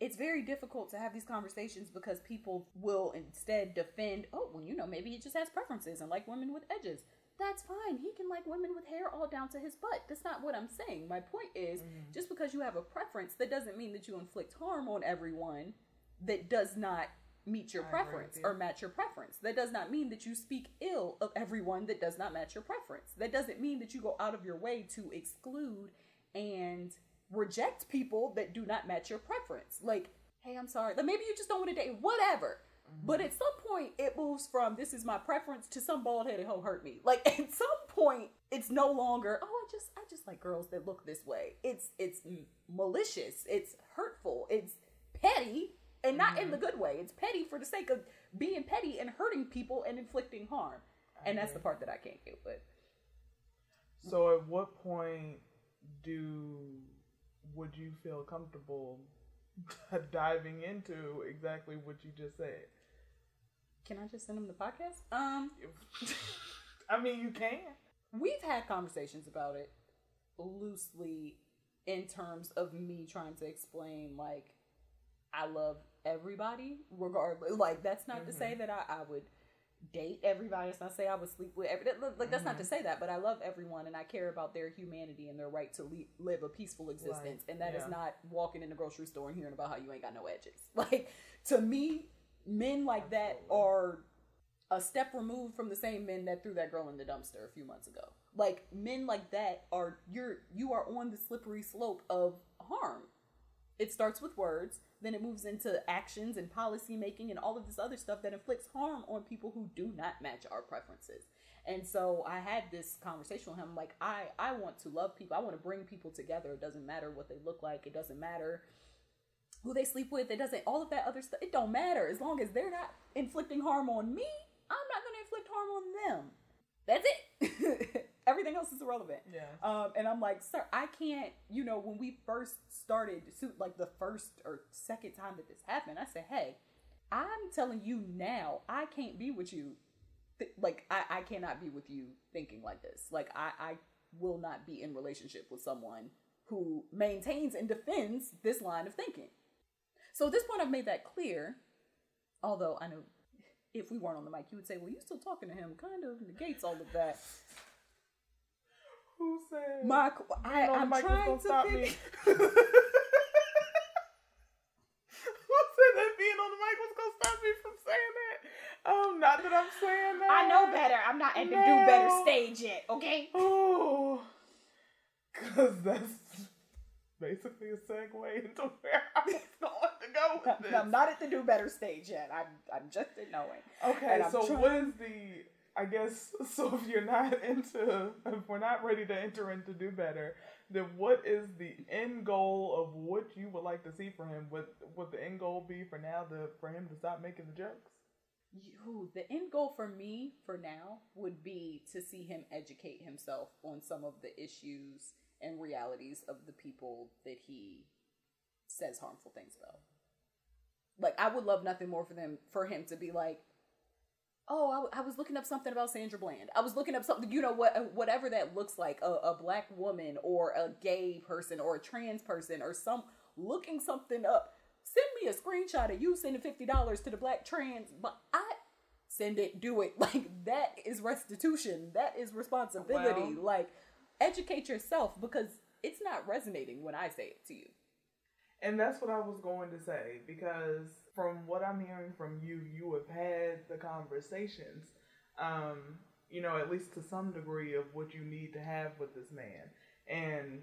it's very difficult to have these conversations because people will instead defend, oh, well, you know, maybe he just has preferences and like women with edges. That's fine. He can like women with hair all down to his butt. That's not what I'm saying. My point is Mm-hmm. just because you have a preference, that doesn't mean that you inflict harm on everyone that does not meet your I preference you. or match your preference. That does not mean that you speak ill of everyone that does not match your preference. That doesn't mean that you go out of your way to exclude and reject people that do not match your preference. Like, hey, I'm sorry. Like maybe you just don't want to date, whatever. Mm-hmm. But at some point, it moves from this is my preference to some bald headed hoe hurt me. Like [laughs] at some point, it's no longer oh I just I just like girls that look this way. It's it's malicious. It's hurtful. It's petty, and not in the mm-hmm. good way. It's petty for the sake of being petty and hurting people and inflicting harm. And that's the part that I can't get with. So, at what point do would you feel comfortable [laughs] diving into exactly what you just said? Can I just send them the podcast? Um, [laughs] I mean, you can. we've had conversations about it loosely in terms of me trying to explain like I love everybody regardless like that's not to say that I, I would date everybody. It's not say I would sleep with every. Like that's not to Mm-hmm. say that, but I love everyone and I care about their humanity and their right to le- live a peaceful existence. And that is yeah. not walking in the grocery store and hearing about how you ain't got no edges. [laughs] Like to me, men like that are a step removed from the same men that threw that girl in the dumpster a few months ago. Like men like that are you're you are on the slippery slope of harm. It starts with words, then it moves into actions and policy making and all of this other stuff that inflicts harm on people who do not match our preferences. And so I had this conversation with him like I I want to love people. I want to bring people together. It doesn't matter what they look like. It doesn't matter who they sleep with. It doesn't all of that other stuff. It don't matter as long as they're not inflicting harm on me. I'm not going to inflict harm on them. That's it. [laughs] Everything else is irrelevant. Yeah. Um, and I'm like, sir, I can't. You know, when we first started, so- like the first or second time that this happened, I said, hey, I'm telling you now, I can't be with you. Th- like, I, I cannot be with you thinking like this. Like, I, I will not be in relationship with someone who maintains and defends this line of thinking. So at this point, I've made that clear. Although I know if we weren't on the mic, you would say, well, you're still talking to him. Kind of negates all of that. Who said? My, I, being on the I'm trying to stop think. me? [laughs] Who said that being on the mic was gonna stop me from saying that? Um, not that I'm saying that. I know better. I'm not at the No. do better stage yet. Okay. Oh, because that's basically a segue into where I was [laughs] going to go with this. I'm not at the do better stage yet. I'm I'm just at knowing. Okay, so trying- what is the? I guess [laughs] so. If you're not [laughs] into, if we're not ready to enter into do better, then what is the end goal of what you would like to see for him? Would would the end goal be for now to for him to stop making the jokes? You, the end goal for me for now would be to see him educate himself on some of the issues and realities of the people that he says harmful things about. Like I would love nothing more for them for him to be like, oh, I, w- I was looking up something about Sandra Bland. I was looking up something, you know what, whatever that looks like, a, a black woman or a gay person or a trans person or some looking something up. Send me a screenshot of you sending fifty dollars to the black trans, but I send it, do it. [laughs] Like that is restitution. That is responsibility. Like educate yourself because it's not resonating when I say it to you. And that's what I was going to say because from what I'm hearing from you, you have had the conversations, um, you know, at least to some degree of what you need to have with this man. And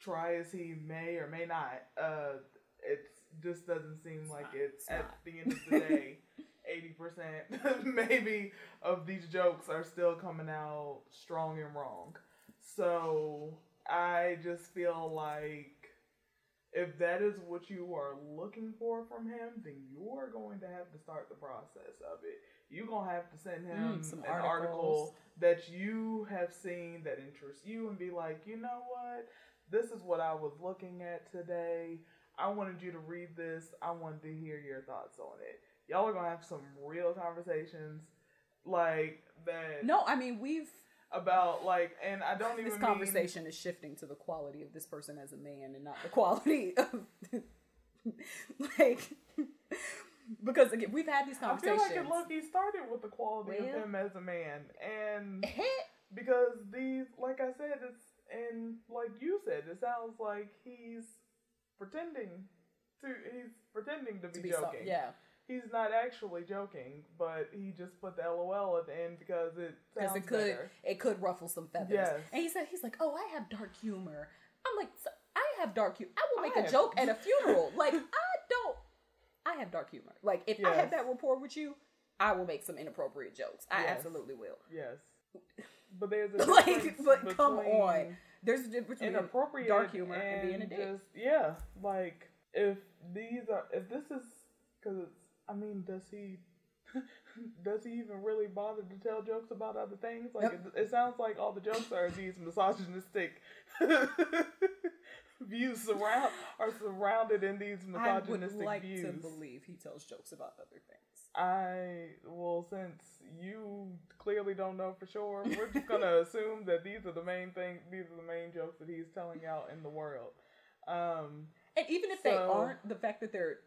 try as he may or may not, uh, it just doesn't seem like not. it's It's at not. the end of the day. [laughs] 80% [laughs] maybe of these jokes are still coming out strong and wrong. So I just feel like if that is what you are looking for from him, then you are going to have to start the process of it. You're gonna have to send him Mm, some an article that you have seen that interests you and be like, you know what? This is what I was looking at today. I wanted you to read this. I wanted to hear your thoughts on it. Y'all are gonna have some real conversations like that No, I mean we've about like and I don't even this mean- conversation is shifting to the quality of this person as a man and not the quality [laughs] of like because again we've had these conversations. I feel like it low-key started with the quality Well- of him as a man, and [laughs] because these, like I said, it's and like you said, it sounds like he's pretending to he's pretending to be, to be so, joking. yeah, he's not actually joking, but he just put the LOL at the end because it because sounds it could better. it could ruffle some feathers. Yes. And he said he's like, oh, I have dark humor. I'm like, "So- I have dark humor. I will make I a have- joke at a [laughs] funeral. like I don't. I have dark humor. Like if I have that rapport with you, I will make some inappropriate jokes. I Yes. absolutely will. Yes, [laughs] but there's a like, but come on. There's a difference between inappropriate dark humor and, being a dick. just yeah like if these are if this is because i mean does he [laughs] does he even really bother to tell jokes about other things like Yep. it, it sounds like all the jokes are these misogynistic [laughs] views surround are surrounded in these misogynistic I would like views to believe he tells jokes about other things. I well, since you clearly don't know for sure, we're just gonna [laughs] assume that these are the main thing. These are the main jokes that he's telling out in the world. Um, And even if they aren't, the fact that they're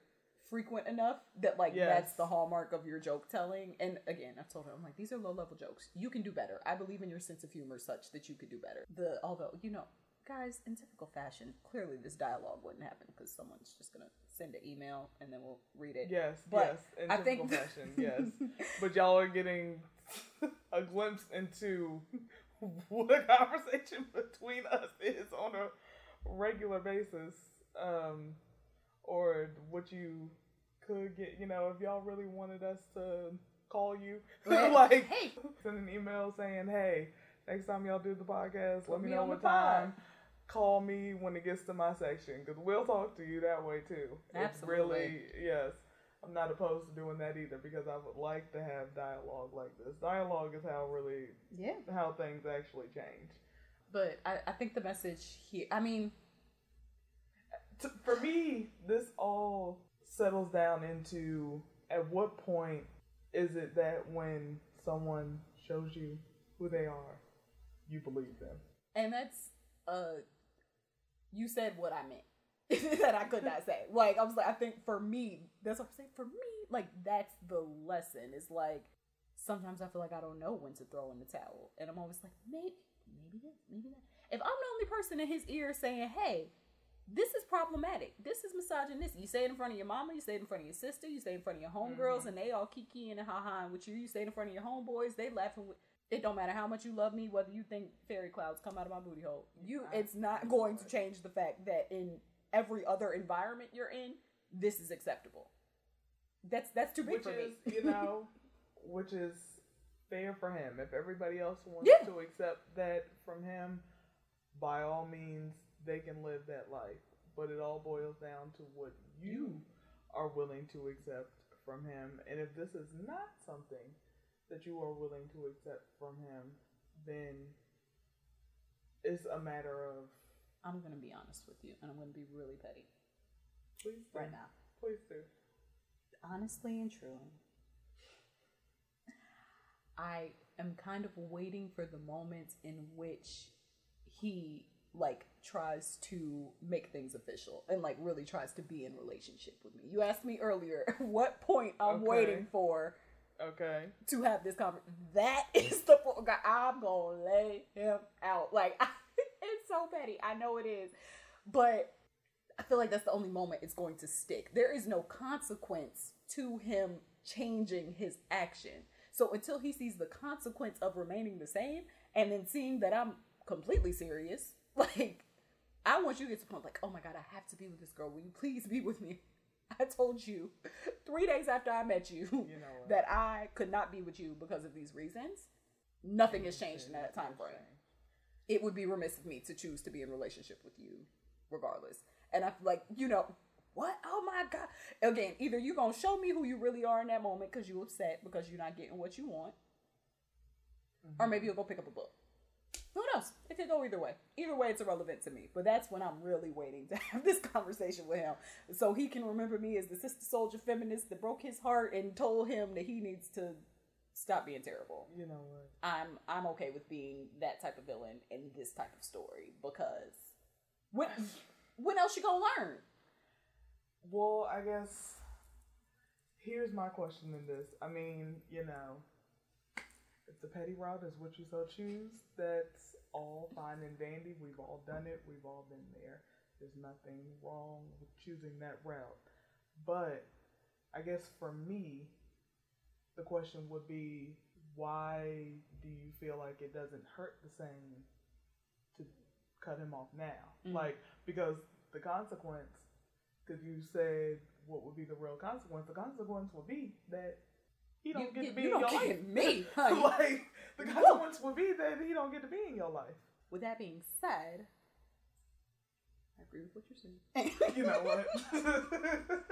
frequent enough that like Yes. that's the hallmark of your joke telling. And again, I've told her I'm like these are low level jokes. You can do better. I believe in your sense of humor such that you could do better. The although you know, guys, in typical fashion, clearly this dialogue wouldn't happen because someone's just gonna send an email and then we'll read it. Yes, But yes. In I typical think- fashion, yes. [laughs] But y'all are getting a glimpse into what a conversation [laughs] between us is on a regular basis. Um, or what you could get, you know, if y'all really wanted us to call you, [laughs] like Hey. send an email saying, hey, next time y'all do the podcast, Put let me me know what time. Call me when it gets to my section because we'll talk to you that way too. It's Absolutely. really, yes. I'm not opposed to doing that either because I would like to have dialogue like this. Dialogue is how really Yeah. how things actually change. But I, I think the message here I mean, For me, this all settles down into at what point is it that when someone shows you who they are, you believe them? and that's uh you said what I meant [laughs] that I could not say. Like I was like I think for me, that's what I'm saying. For me, like that's the lesson. It's like sometimes I feel like I don't know when to throw in the towel. And I'm always like, maybe maybe this, maybe that. If I'm the only person in his ear saying, Hey, this is problematic. This is misogynistic. You say it in front of your mama, you say it in front of your sister, you say it in front of your homegirls, mm-hmm. and they all kikiing and ha-haing with you. You say it in front of your homeboys, they laughing with it don't matter how much you love me, whether you think fairy clouds come out of my booty hole. You it's not going to change the fact that in every other environment you're in, this is acceptable. That's that's too big which for is, me. you know, which is fair for him. If everybody else wants Yeah. to accept that from him, by all means, they can live that life. But it all boils down to what you are willing to accept from him. And if this is not something that you are willing to accept from him, then it's a matter of I'm gonna be honest with you, and I'm gonna be really petty please do. right now. Please do. honestly and truly, I am kind of waiting for the moment in which he like tries to make things official and like really tries to be in relationship with me. You asked me earlier [laughs] what point I'm Okay. waiting for Okay. to have this conversation. That [laughs] is the point. I'm gonna lay him out. Like [laughs] it's so petty. I know it is, but I feel like that's the only moment it's going to stick. There is no consequence to him changing his action. So until he sees the consequence of remaining the same, and then seeing that I'm completely serious, [laughs] like I want you to get to the point like, oh my god, I have to be with this girl. Will you please be with me? [laughs] I told you three days after I met you, You know [laughs] that I could not be with you because of these reasons. Nothing has changed in that time frame. It would be remiss of me to choose to be in relationship with you, regardless. And I'm like, you know, what? Oh my god! Again, either you're gonna show me who you really are in that moment because you're upset because you're not getting what you want, or mm-hmm. maybe you'll go pick up a book. Who knows? It could go either way. Either way, it's irrelevant to me. But that's when I'm really waiting to [laughs] have this conversation with him, so he can remember me as the Sister Souljah feminist that broke his heart and told him that he needs to stop being terrible. You know what? I'm I'm okay with being that type of villain in this type of story because when [sighs] when else you gonna learn? Well, I guess here's my question in this. I mean, you know, if the petty route is what you so choose, that's all fine and dandy. We've all done it. We've all been there. There's nothing wrong with choosing that route. But I guess for me, the question would be why do you feel like it doesn't hurt the same to cut him off now? Mhm. Like, because the consequence, because you said what would be the real consequence, the consequence would be that he don't you, get to be you in don't your get life. me. [laughs] huh? You- like, the consequence would be that he don't get to be in your life. With that being said, I agree with what you're saying. [laughs] you know what? [laughs]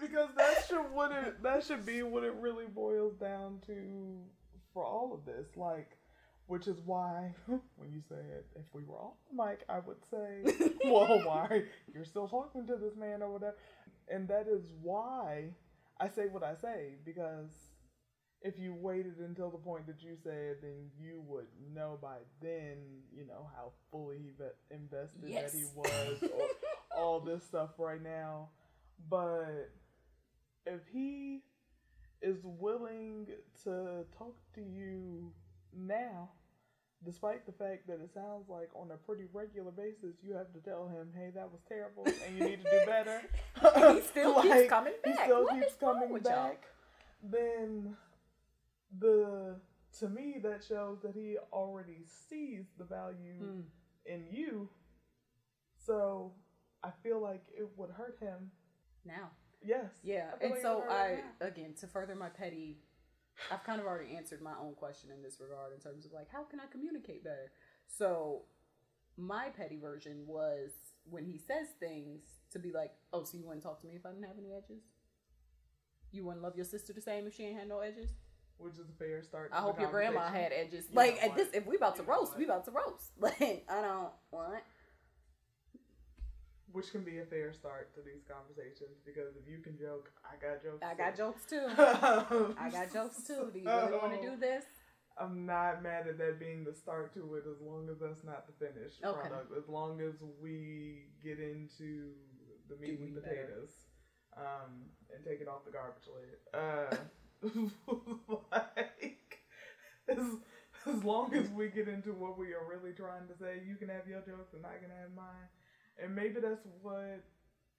because that should what it that should be what it really boils down to for all of this. Like, which is why when you said if we were off the mic, I would say, well, why you're still talking to this man or whatever, and that is why I say what I say because. If you waited until the point that you said, then you would know by then, you know, how fully invested that he was, or [laughs] all this stuff right now. But if he is willing to talk to you now, despite the fact that it sounds like on a pretty regular basis you have to tell him, "Hey, that was terrible, and you need to do better." [laughs] he [laughs] still keeps coming He back. still What keeps coming with y'all? back. Then the to me that shows that he already sees the value Mm. in you. So I feel like it would hurt him. Now. Yes. Yeah, and like so I again to further my petty, I've kind of already answered my own question in this regard in terms of like how can I communicate better. So my petty version was when he says things to be like, oh, so you wouldn't talk to me if I didn't have any edges? You wouldn't love your sister the same if she ain't had no edges? which is a fair start. I hope your grandma had edges. You like at this, if we about to roast, we about to roast. [laughs] Like I don't want. Which can be a fair start to these conversations because if you can joke, I got jokes. I got too. jokes too. [laughs] I got jokes too. Do you really want to do this? I'm not mad at that being the start to it as long as that's not the finished Okay. product. As long as we get into the meat and potatoes um, and take it off the garbage lid. Uh, [laughs] like, as, as long as we get into what we are really trying to say, you can have your jokes and I can have mine. And maybe that's what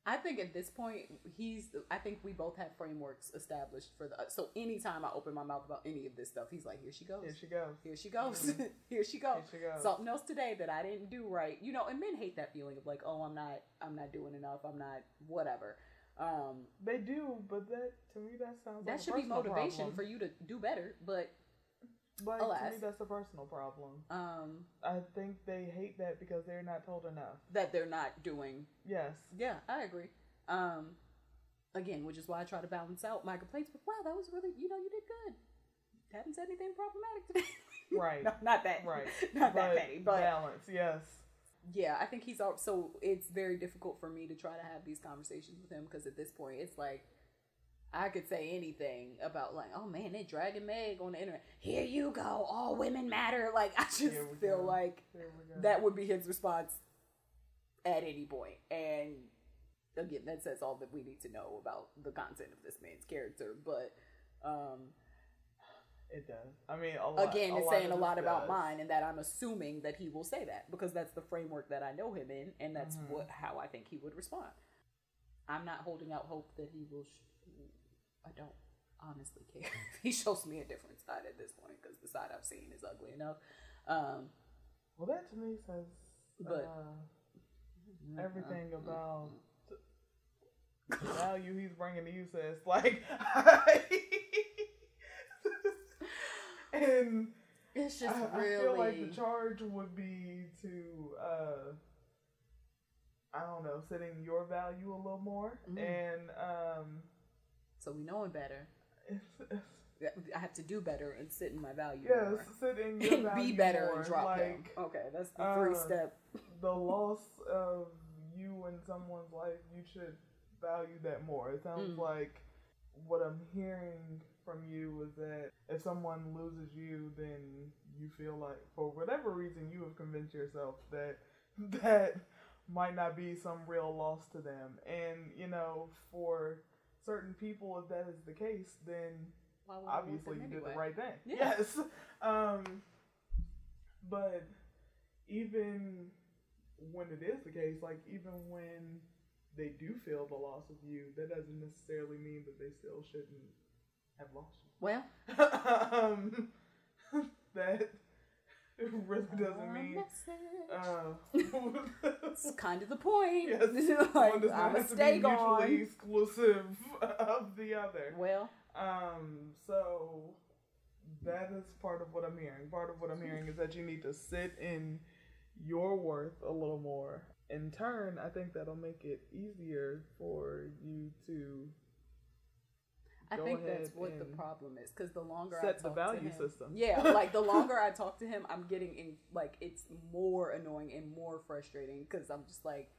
I think at this point, he's. I think we both have frameworks established for the. So anytime I open my mouth about any of this stuff, he's like, "Here she goes. here she goes. Here she goes. Mhm. [laughs] Here she goes. Here she goes. Something else today that I didn't do right. You know, and men hate that feeling of like, oh, I'm not. I'm not doing enough. I'm not. Whatever. Um, They do, but that to me that sounds that like should be motivation problem. for you to do better. But Like to me, that's a personal problem. um, I think they hate that because they're not told enough. that they're not doing Yes. Yeah, I agree. Um, again, which is why I try to balance out my complaints. But wow, that was really, you know, you did good. Haven't said anything problematic today. [laughs] Right. no, not that. Right. [laughs] Not that petty. But balance. Yes. yeah, I think he's all, so. It's very difficult for me to try to have these conversations with him because at this point, it's like. I could say anything about like, oh man, they dragging Meg on the internet. Here you go, all women matter. Like I just feel go. like There we go. that would be his response at any point. And again, that says all that we need to know about the content of this man's character. But um, it does. I mean, a lot, again, it's saying a lot about mine, and that I'm assuming that he will say that because that's the framework that I know him in, and that's Mhm. what how I think he would respond. I'm not holding out hope that he will. Sh- I don't honestly care [laughs] he shows me a different side at this point because the side I've seen is ugly enough. Um, Well, that to me says But- uh, everything about the value he's bringing to you. Says like, [laughs] and It's just I, really. I feel like the charge would be to, uh, I don't know, setting your value a little more, Mhm. and um, so we know him better. I have to do better and sit in my value yes, more. setting [laughs] your and value be better more, and drop like him. Okay, that's the three uh, step. the [laughs] loss of you in someone's life. You should value that more. It sounds Mm. like what I'm hearing from you is that if someone loses you, then you feel like for whatever reason you have convinced yourself that [laughs] that might not be some real loss to them. And you know, for certain people, if that is the case, then Why would I want obviously you did the right thing. Yeah. Yes. [laughs] Um, but even when it is the case, like even when they do feel the loss of you, that doesn't necessarily mean that they still shouldn't have lost Well, you. [laughs] um, [laughs] that [laughs] really doesn't mean. Uh, [laughs] [laughs] it's kind of the point. yes, like, one does not have to stay be mutually exclusive of the other. Well, Um, so that is part of what I'm hearing. Part of what I'm hearing is that you need to sit in your worth a little more. In turn, I think that'll make it easier for you to I think that's what the problem is because the longer I set the talk value to him, system. yeah, like the longer I [laughs] talk to him, I'm getting in like it's more annoying and more frustrating because I'm just like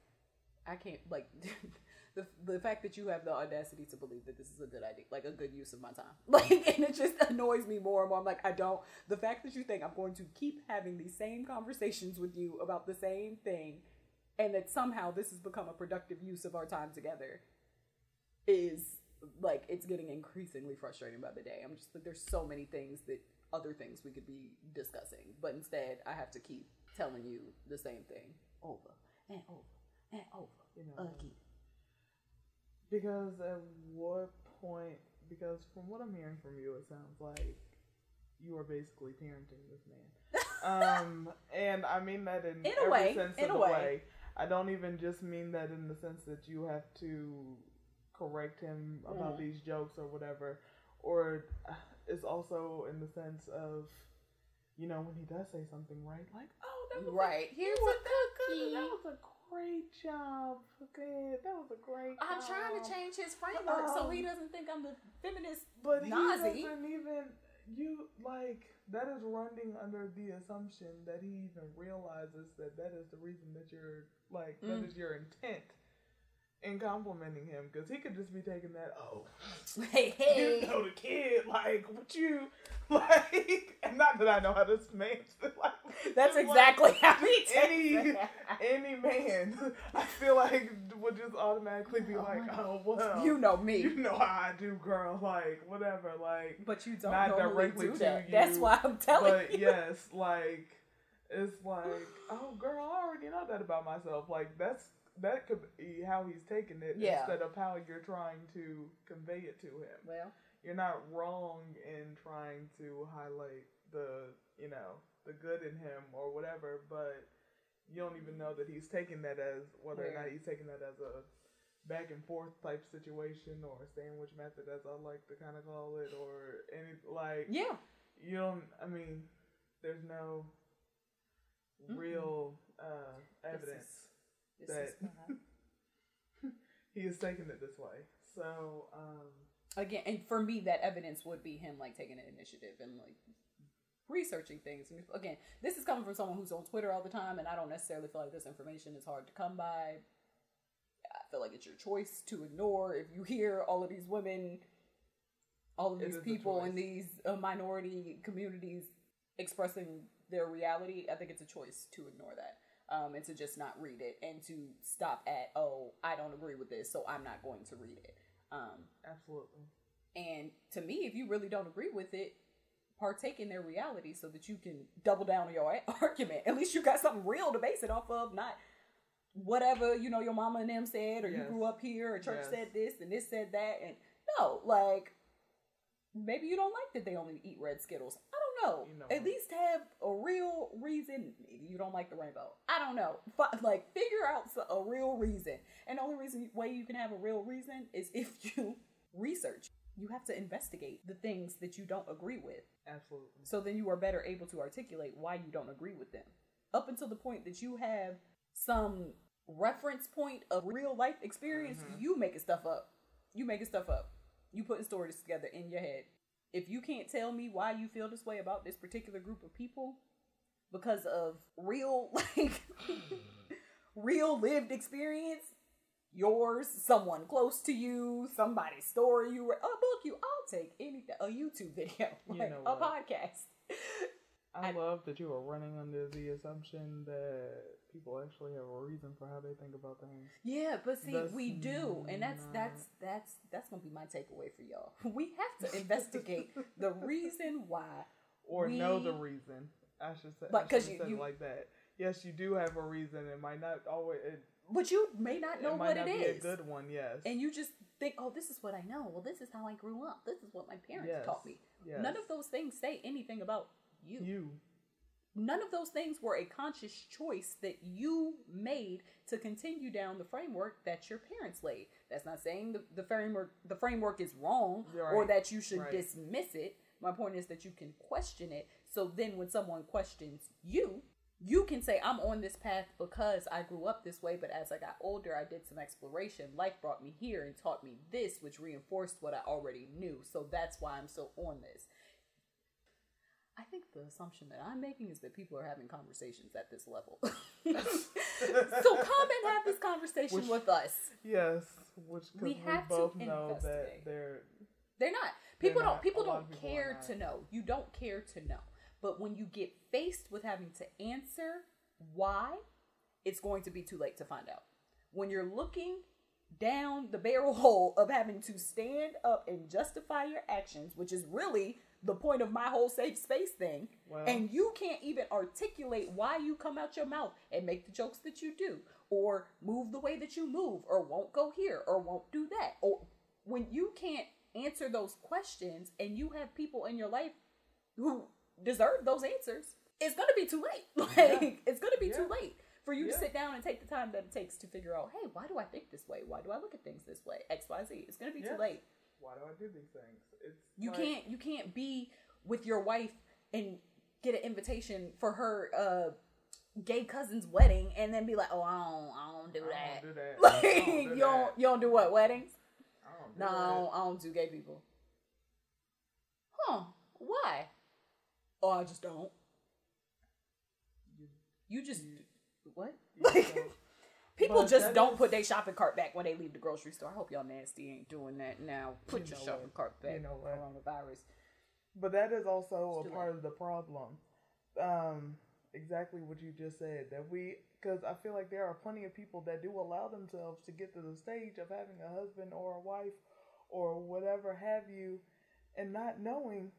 I can't like [laughs] the the fact that you have the audacity to believe that this is a good idea, like a good use of my time, [laughs] like and it just annoys me more and more. I'm like I don't. The fact that you think I'm going to keep having these same conversations with you about the same thing, and that somehow this has become a productive use of our time together is like it's getting increasingly frustrating by the day. I'm just like there's so many things that other things we could be discussing, but instead I have to keep telling you the same thing over and over and over You know, again. because at what point? Because from what I'm hearing from you, it sounds like you are basically parenting this man. [laughs] um, and I mean that in, In a every way, sense in of a the way. way. I don't even just mean that in the sense that you have to correct him about Mhm. these jokes or whatever, or uh, it's also in the sense of, you know, when he does say something right, like, oh, that was Right. Here's a, a that was a great job. Okay, that was a great. I'm trying to change his framework so he Um, doesn't think I'm the feminist. But he doesn't even you like that is running under the assumption that he even realizes that that is the reason that you're like that Mm. is your intent in complimenting him because he could just be taking that oh [laughs] Hey, hey, you know the kid like what you [laughs] like and not that I know how this [laughs] man like That's like, exactly how he any takes it. any man I feel like would just automatically be Oh like oh well You know me. you know how I do, girl. Like whatever, like. But you don't Not directly do to that. That's why I'm telling But you. But yes, like it's like, [sighs] oh, girl, I already know that about myself. Like that's that could be how he's taking it Yeah. instead of how you're trying to convey it to him. Well, You're not wrong in trying to highlight the, you know, the good in him or whatever, but you don't even know that he's taking that as whether or not he's taking that as a back and forth type situation or sandwich method as I like to kind of call it or any like yeah. you don't I mean there's no Mm-mm. real uh evidence This that is [laughs] he is taking it this way. So, um again, and for me, that evidence would be him like taking an initiative and like researching things. And again, this is coming from someone who's on Twitter all the time, and I don't necessarily feel like this information is hard to come by. I feel like it's your choice to ignore if you hear all of these women, all of It these people in these uh, minority communities expressing their reality. I think it's a choice to ignore that. Um, and to just not read it and to stop at oh I don't agree with this so I'm not going to read it. Um, absolutely. and to me, if you really don't agree with it, partake in their reality so that you can double down on your [laughs] argument. At least you got something real to base it off of, not whatever you know your mama and them said, or you grew up here, or church Yes. said this and this said that, and no, like maybe you don't like that they only eat red Skittles. I don't know. You know At least have a real reason. Maybe you don't like the rainbow. I don't know. [laughs] Fi- like figure out a real reason. And the only reason way you can have a real reason is [laughs] if you research. You have to investigate the things that you don't agree with. Absolutely. So then you are better able to articulate why you don't agree with them. Up until the point that you have some reference point of real life experience, Mhm. you making stuff up. You making stuff up. You putting stories together in your head. If you can't tell me why you feel this way about this particular group of people because of real [laughs] like real lived experience, yours, someone close to you, somebody's story you read, a book you, I'll take anything, a YouTube video, You know a podcast. I, I- love that you are running under the assumption that people actually have a reason for how they think about things. Yeah, but see, That's we do, and that's that's that's that's gonna be my takeaway for y'all. [laughs] We have to investigate the [laughs] reason why. Or know the reason. I should say. But I 'cause shouldn't you- you- like that. Yes, you do have a reason. It might not always. It, But you may not know it what not it be is, a good one. Yes. and you just think, "Oh, this is what I know. Well, this is how I grew up. This is what my parents Yes. taught me." yes. None of those things say anything about you. You. None of those things were a conscious choice that you made to continue down the framework that your parents laid. That's not saying the, the framework the framework is wrong or that you should Right. dismiss it. My point is that you can question it. So then when someone questions you, you can say, I'm on this path because I grew up this way, but as I got older, I did some exploration. Life brought me here and taught me this, which reinforced what I already knew. So that's why I'm still on this. I think the assumption that I'm making is that people are having conversations at this level. [laughs] [laughs] so come and have this conversation Which- with us. Yes. which We we, have to both know that they're. They're not. They're People don't. not. People don't people care to know. You don't care to know. But when you get faced with having to answer why, it's going to be too late to find out. When you're looking down the barrel [laughs] hole of having to stand up and justify your actions, which is really the point of my whole safe space thing. Well- and you can't even articulate why you come out your mouth and make the jokes that you do, or move the way that you move, or won't go here, or won't do that. Or when you can't answer those questions and you have people in your life who deserve those answers, it's gonna be too late. [laughs] Like it's gonna be too late for you to sit down and take the time that it takes to figure out, hey, why do I think this way? Why do I look at things this way? X, Y, Z. It's gonna be Yeah. too late. Why do I do these things? It's You like- can't you can't be with your wife and get an invitation for her uh gay cousin's wedding and then be like, oh, I don't, I don't do that. don't do that. [laughs] Like don't do you don't that. you don't do what weddings? I don't do No, I don't, I don't do gay people. Huh? Why? Oh, I just don't. You just what? You Like don't. [laughs] people But just don't is- put their shopping cart back when they leave the grocery store. I hope y'all nasty ain't doing that now. Put You your shopping what? cart back. You know what? Coronavirus. But that is also It's a part of the problem. Um, exactly what you just said. That we, because I feel like there are plenty of people that do allow themselves to get to the stage of having a husband or a wife or whatever have you, and not knowing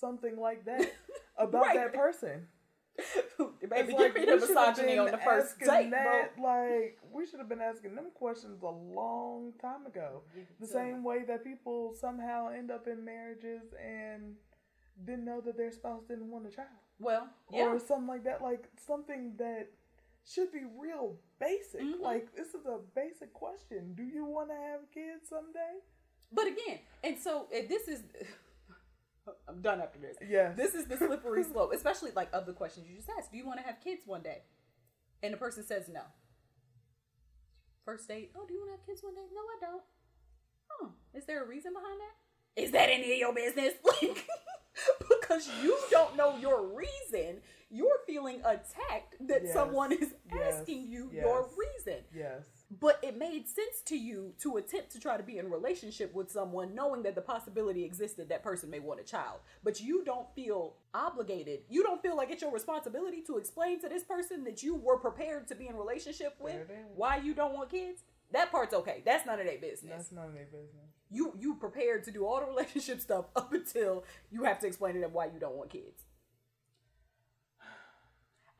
something like that [laughs] about Right. that person. [laughs] Baby, It's we the should have misogyny on the first date, that. Like we should have been asking them questions a long time ago. The same way that people somehow end up in marriages and didn't know that their spouse didn't want a child. Well, yeah. Or something like that. Like something that should be real basic. Mhm. Like this is a basic question. Do you want to have kids someday? But again, and so this is. I'm done after this. Yeah. This is the slippery [laughs] slope, especially like of the questions you just asked. Do you want to have kids one day? And the person says no. First date. Oh, do you want to have kids one day? No, I don't. Huh. Is there a reason behind that? Is that any of your business? [laughs] Like, [laughs] because you don't know your reason, you're feeling attacked that Yes. someone is Yes. asking you your reason yes. But it made sense to you to attempt to try to be in relationship with someone knowing that the possibility existed that person may want a child. But you don't feel obligated. You don't feel like it's your responsibility to explain to this person that you were prepared to be in relationship with There it is. why you don't want kids? That part's okay. That's none of their business. That's none of their business. you you prepared to do all the relationship stuff up until you have to explain to them why you don't want kids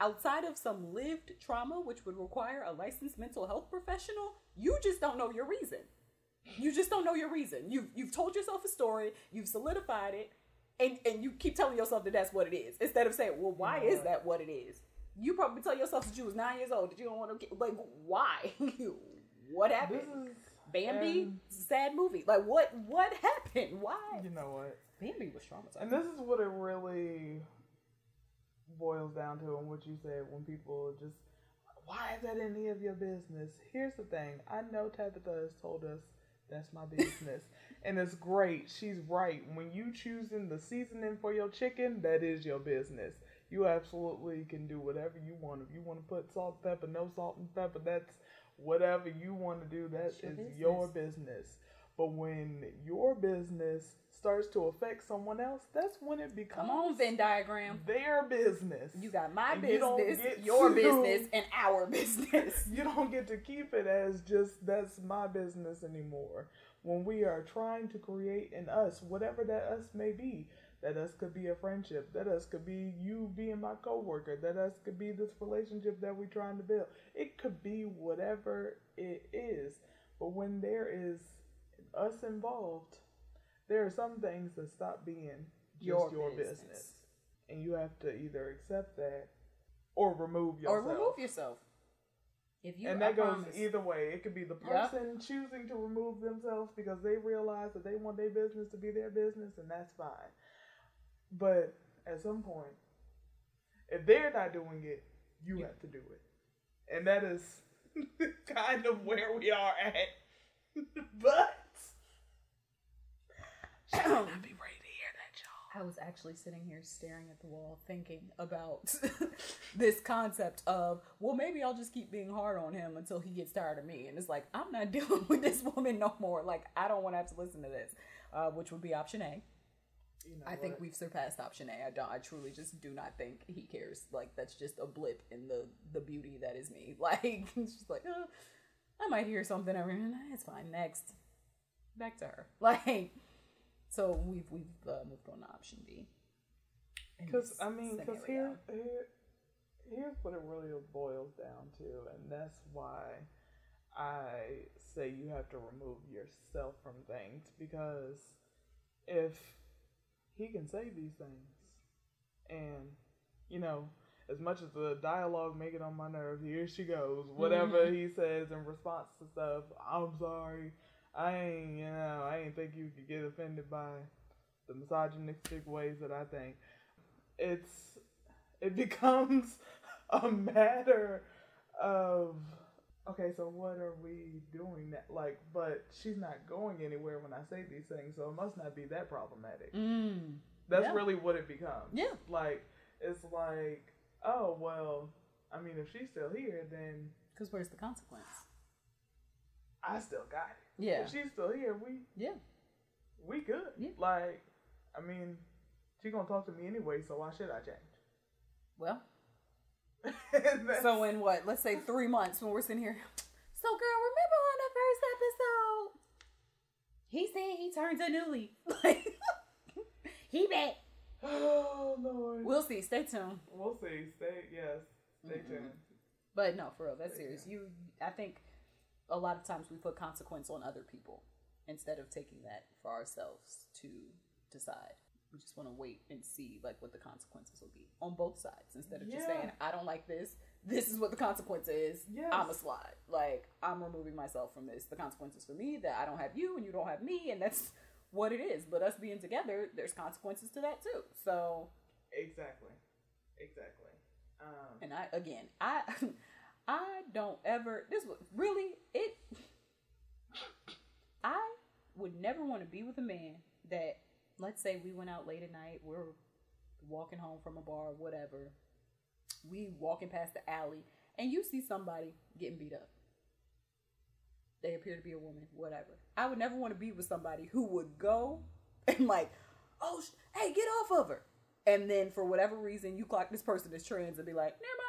outside of some lived trauma which would require a licensed mental health professional you just don't know your reason you just don't know your reason you've, you've told yourself a story you've solidified it and, and you keep telling yourself that that's what it is instead of saying well why is that what it is you probably tell yourself that you was nine years old that you don't want to get like why [laughs] what happened is Bambi, and sad movie. Like what? What happened? Why? you know what? Bambi was traumatized. And this is what it really boils down to, and what you said when people just, why is that any of your business? Here's the thing I know Tabitha has told us that's my business. [laughs] and it's great. She's right. When you choosing the seasoning for your chicken, that is your business. You absolutely can do whatever you want. If you want to put salt, pepper, no salt and pepper, that's whatever you want to do. That your is your business. But when your business starts to affect someone else, that's when it becomes Come on, Venn diagram. their business. You got my And you business, get your to- business, and our business. [laughs] You don't get to keep it as just that's my business anymore. When we are trying to create in us, whatever that us may be, that us could be a friendship, that us could be you being my coworker, that us could be this relationship that we're trying to build. It could be whatever it is. But when there is us involved, there are some things that stop being just Your your, business. business. And you have to either accept that or remove yourself. or remove yourself. If you, and I that goes promise. either way. It could be the person choosing to remove themselves because they realize that they want their business to be their business, and that's fine. But at some point, if they're not doing it, you You- have to do it. And that is [laughs] kind of where we are at. [laughs] but should not be ready to hear that, y'all. I was actually sitting here staring at the wall thinking about [laughs] this concept of, well, maybe I'll just keep being hard on him until he gets tired of me. And it's like, I'm not [laughs] dealing with this woman no more. Like, I don't want to have to listen to this, uh, which would be option A. You know I think we've surpassed option A. I don't. I truly just do not think he cares. Like that's just a blip in the the beauty that is me. [laughs] Like it's just like, uh, I might hear something every minute. It's fine. Next, back to her. Like, so we've we've uh, moved on to option B. Because I mean, because here, here, here's what it really boils down to, and that's why I say you have to remove yourself from things. Because if he can say these things, and you know, as much as the dialogue make it on my nerves, here she goes. Whatever Mhm. he says in response to stuff, I'm sorry. I ain't, you know, I ain't think you could get offended by the misogynistic ways that I think. It's it [laughs] becomes a matter of okay, so what are we doing that like but she's not going anywhere when I say these things, so it must not be that problematic. Mm. That's Yeah. really what it becomes. Yeah. Like it's like, oh well, I mean if she's still here then Because where's the consequence? I still got it. Yeah. If she's still here, we Yeah. we good. Yeah. Like, I mean, she gonna talk to me anyway, so why should I change? Well, [laughs] so in what? Let's say three months when we're sitting here. So, girl, remember on the first episode? He said he turned a new leaf. Like, [laughs] he back. [gasps] oh Lord. We'll see. Stay tuned. We'll see. Stay yes. Stay Mhm. tuned. But no, for real, that's Stay serious. You, I think, a lot of times we put consequence on other people instead of taking that for ourselves to decide. We just want to wait and see like what the consequences will be on both sides instead of just saying, "I don't like this. This is what the consequence is. Yes. I'm a slide. Like I'm removing myself from this. The consequences for me that I don't have you and you don't have me, and that's what it is. But us being together, there's consequences to that too. So Exactly. Exactly. Um, And I again, I [laughs] I don't ever this was really it I would never want to be with a man that let's say we went out late at night, we're walking home from a bar, whatever. We walking past the alley and you see somebody getting beat up. They appear to be a woman, whatever. I would never want to be with somebody who would go and like, oh, hey, get off of her. And then for whatever reason, you clock this person as trans and be like, never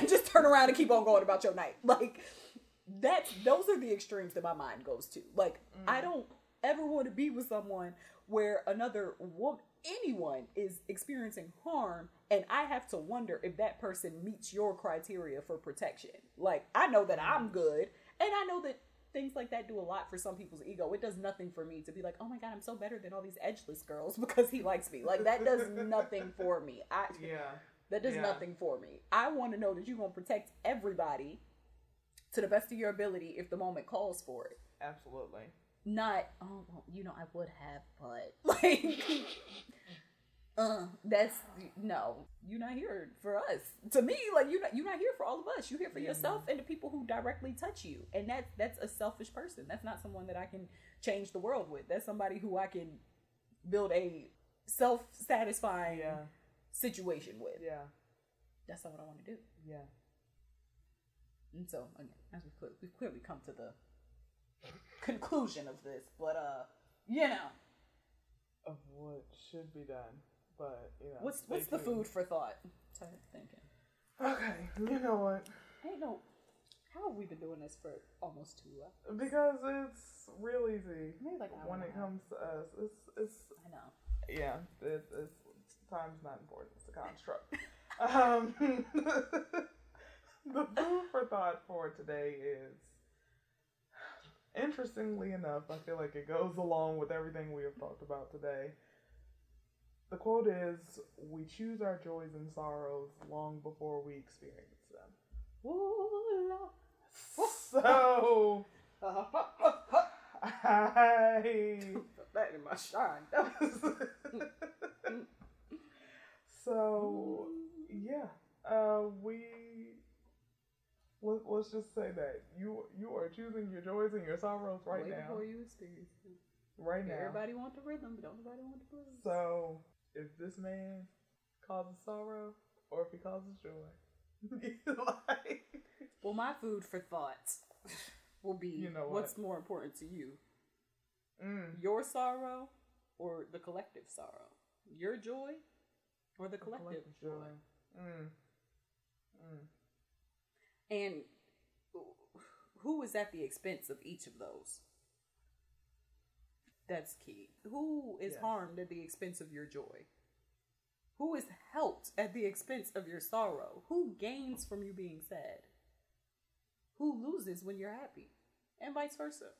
[laughs] just turn around and keep on going about your night. Like that's those are the extremes that my mind goes to. Like I mm. don't ever want to be with someone where another woman, anyone, is experiencing harm, and I have to wonder if that person meets your criteria for protection. Like I know that I'm mm. good, and I know that things like that do a lot for some people's ego. It does nothing for me to be like, oh my god, I'm so better than all these edgeless girls [laughs] because he likes me. Like that does nothing for me. I yeah. That does Yeah. nothing for me. I want to know that you're gonna protect everybody to the best of your ability if the moment calls for it. Absolutely. Not, oh, well, you know, I would have, but [laughs] like, uh, that's no. You're not here for us. To me, like you're not, you're not here for all of us. You're here for Yeah. yourself and the people who directly touch you. And that that's a selfish person. That's not someone that I can change the world with. That's somebody who I can build a self satisfying Yeah. Situation with. Yeah. That's not what I want to do. Yeah. And so again, as we clearly, we've clearly come to the conclusion of this, but uh, you know, Of what should be done, but you know. what's what's the food for thought? Type thinking. Okay. You know what? Hey, no. How have we been doing this for almost two? Uh, Because it's real easy maybe like when it comes to us. It's it's I know. yeah. It's, it's time's not important. It's a construct. um, [laughs] the food for thought for today is interestingly enough. I feel like it goes along with everything we have talked about today. The quote is, "We choose our joys and sorrows long before we experience them." So [laughs] [laughs] I that in my shine. So yeah, uh, we let, let's just say that you you are choosing your joys and your sorrows right Way now, before you experience it. right now. Everybody wants the rhythm, but don't nobody want the blues. So if this man causes sorrow or if he causes joy, [laughs] like Well, my food for thought will be You know what? what's more important to you, mm, your sorrow or the collective sorrow, your joy or the collective, collective joy. Mm, mm. And who is at the expense of each of those? That's key. Who is Yes. harmed at the expense of your joy? Who is helped at the expense of your sorrow? Who gains from you being sad? Who loses when you're happy? And vice versa.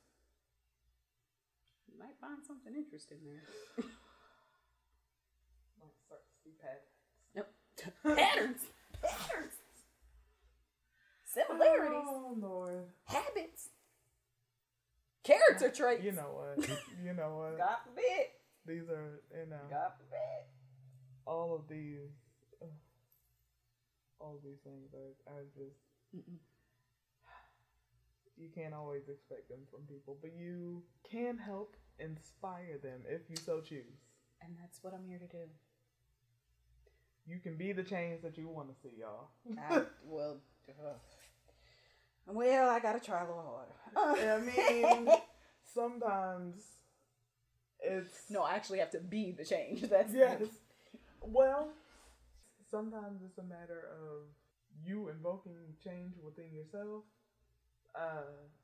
You might find something interesting there. [laughs] Might start to see patterns. Yep. Patterns. Patterns. Similarities. Oh Lord. Habits. Character traits. You know what? You know what? God forbid. These are you know God forbid. all of these uh, all of these things are, are just Mm-mm. you can't always expect them from people, but you can help inspire them if you so choose. And that's what I'm here to do. You can be the change that you want to see, y'all. I, [laughs] well, uh, well, I gotta try a little harder. I mean, [laughs] sometimes it's no, I actually have to be the change. That's yes. Well, sometimes it's a matter of you invoking change within yourself. Uh,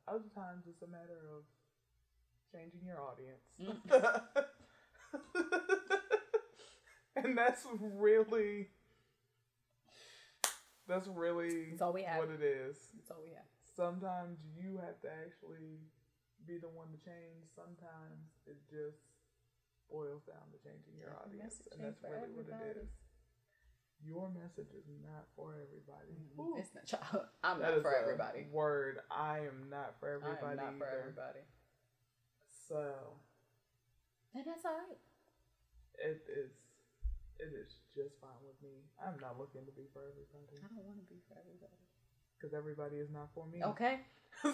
other times it's a matter of changing your audience. [laughs] and that's really that's really That's all we have. what it is. That's all we have. Sometimes you have to actually be the one to change. Sometimes it just boils down to changing your audience, and that's really what it is. Your message is not for everybody. Mm, Ooh, It's not. I'm that not for everybody. Word, I am not for everybody. I am not for everybody. So And that's all right. it is. It is just fine with me. I'm not looking to be for everybody I don't want to be for everybody. because everybody is not for me. Okay. [laughs]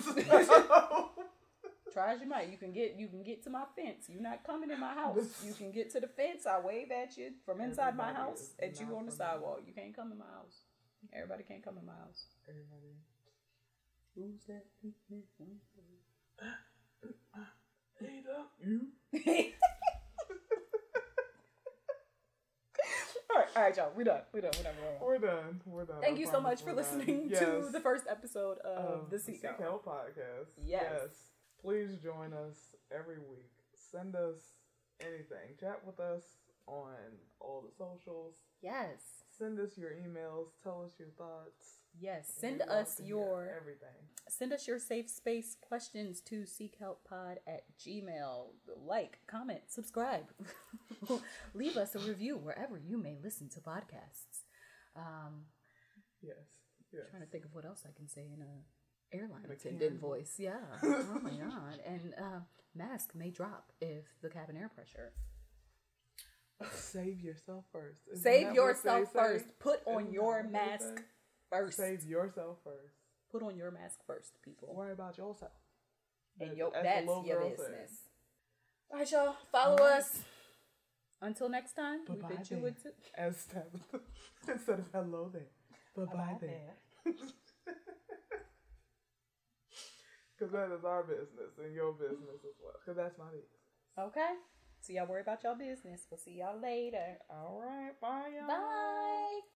Try as you might. You can get you can get to my fence. You're not coming in my house. [laughs] You can get to the fence. I wave at you from inside my house at you on the sidewalk. You can't come in my house. Everybody can't come in my house. everybody. Who's that? [gasps] Up you. [laughs] right, all right, y'all. We're done. We done. We done. We done. We're done. We're done. Thank I you so much for listening Yes. to the first episode of of the Seek Out. Podcast. Yes. Please join us every week. Send us anything. Chat with us on all the socials. Yes. Send us your emails. Tell us your thoughts. Yes. Send us your everything. send us your safe space questions to seekhelppod at gmail. Like, comment, subscribe. [laughs] Leave us a review wherever you may listen to podcasts. Um, Yes. Yes. trying to think of what else I can say in a airline attendant voice. Yeah. oh my god. And uh, mask may drop if the cabin air pressure. Save yourself first. Isn't Save yourself say? first. Put on Isn't your that what they mask? First. Save yourself first. Put on your mask first, people. Worry about yourself. And As- yo, that's your business. said. All right, y'all. Follow All right. us. Until next time, we Bye-bye bid you then. with As Tabitha [laughs] instead of hello there. Bye bye there. Because [laughs] that is our business and your business as well. Because that's my business. Okay. So y'all worry about y'all business. We'll see y'all later. All right. Bye, y'all. Bye.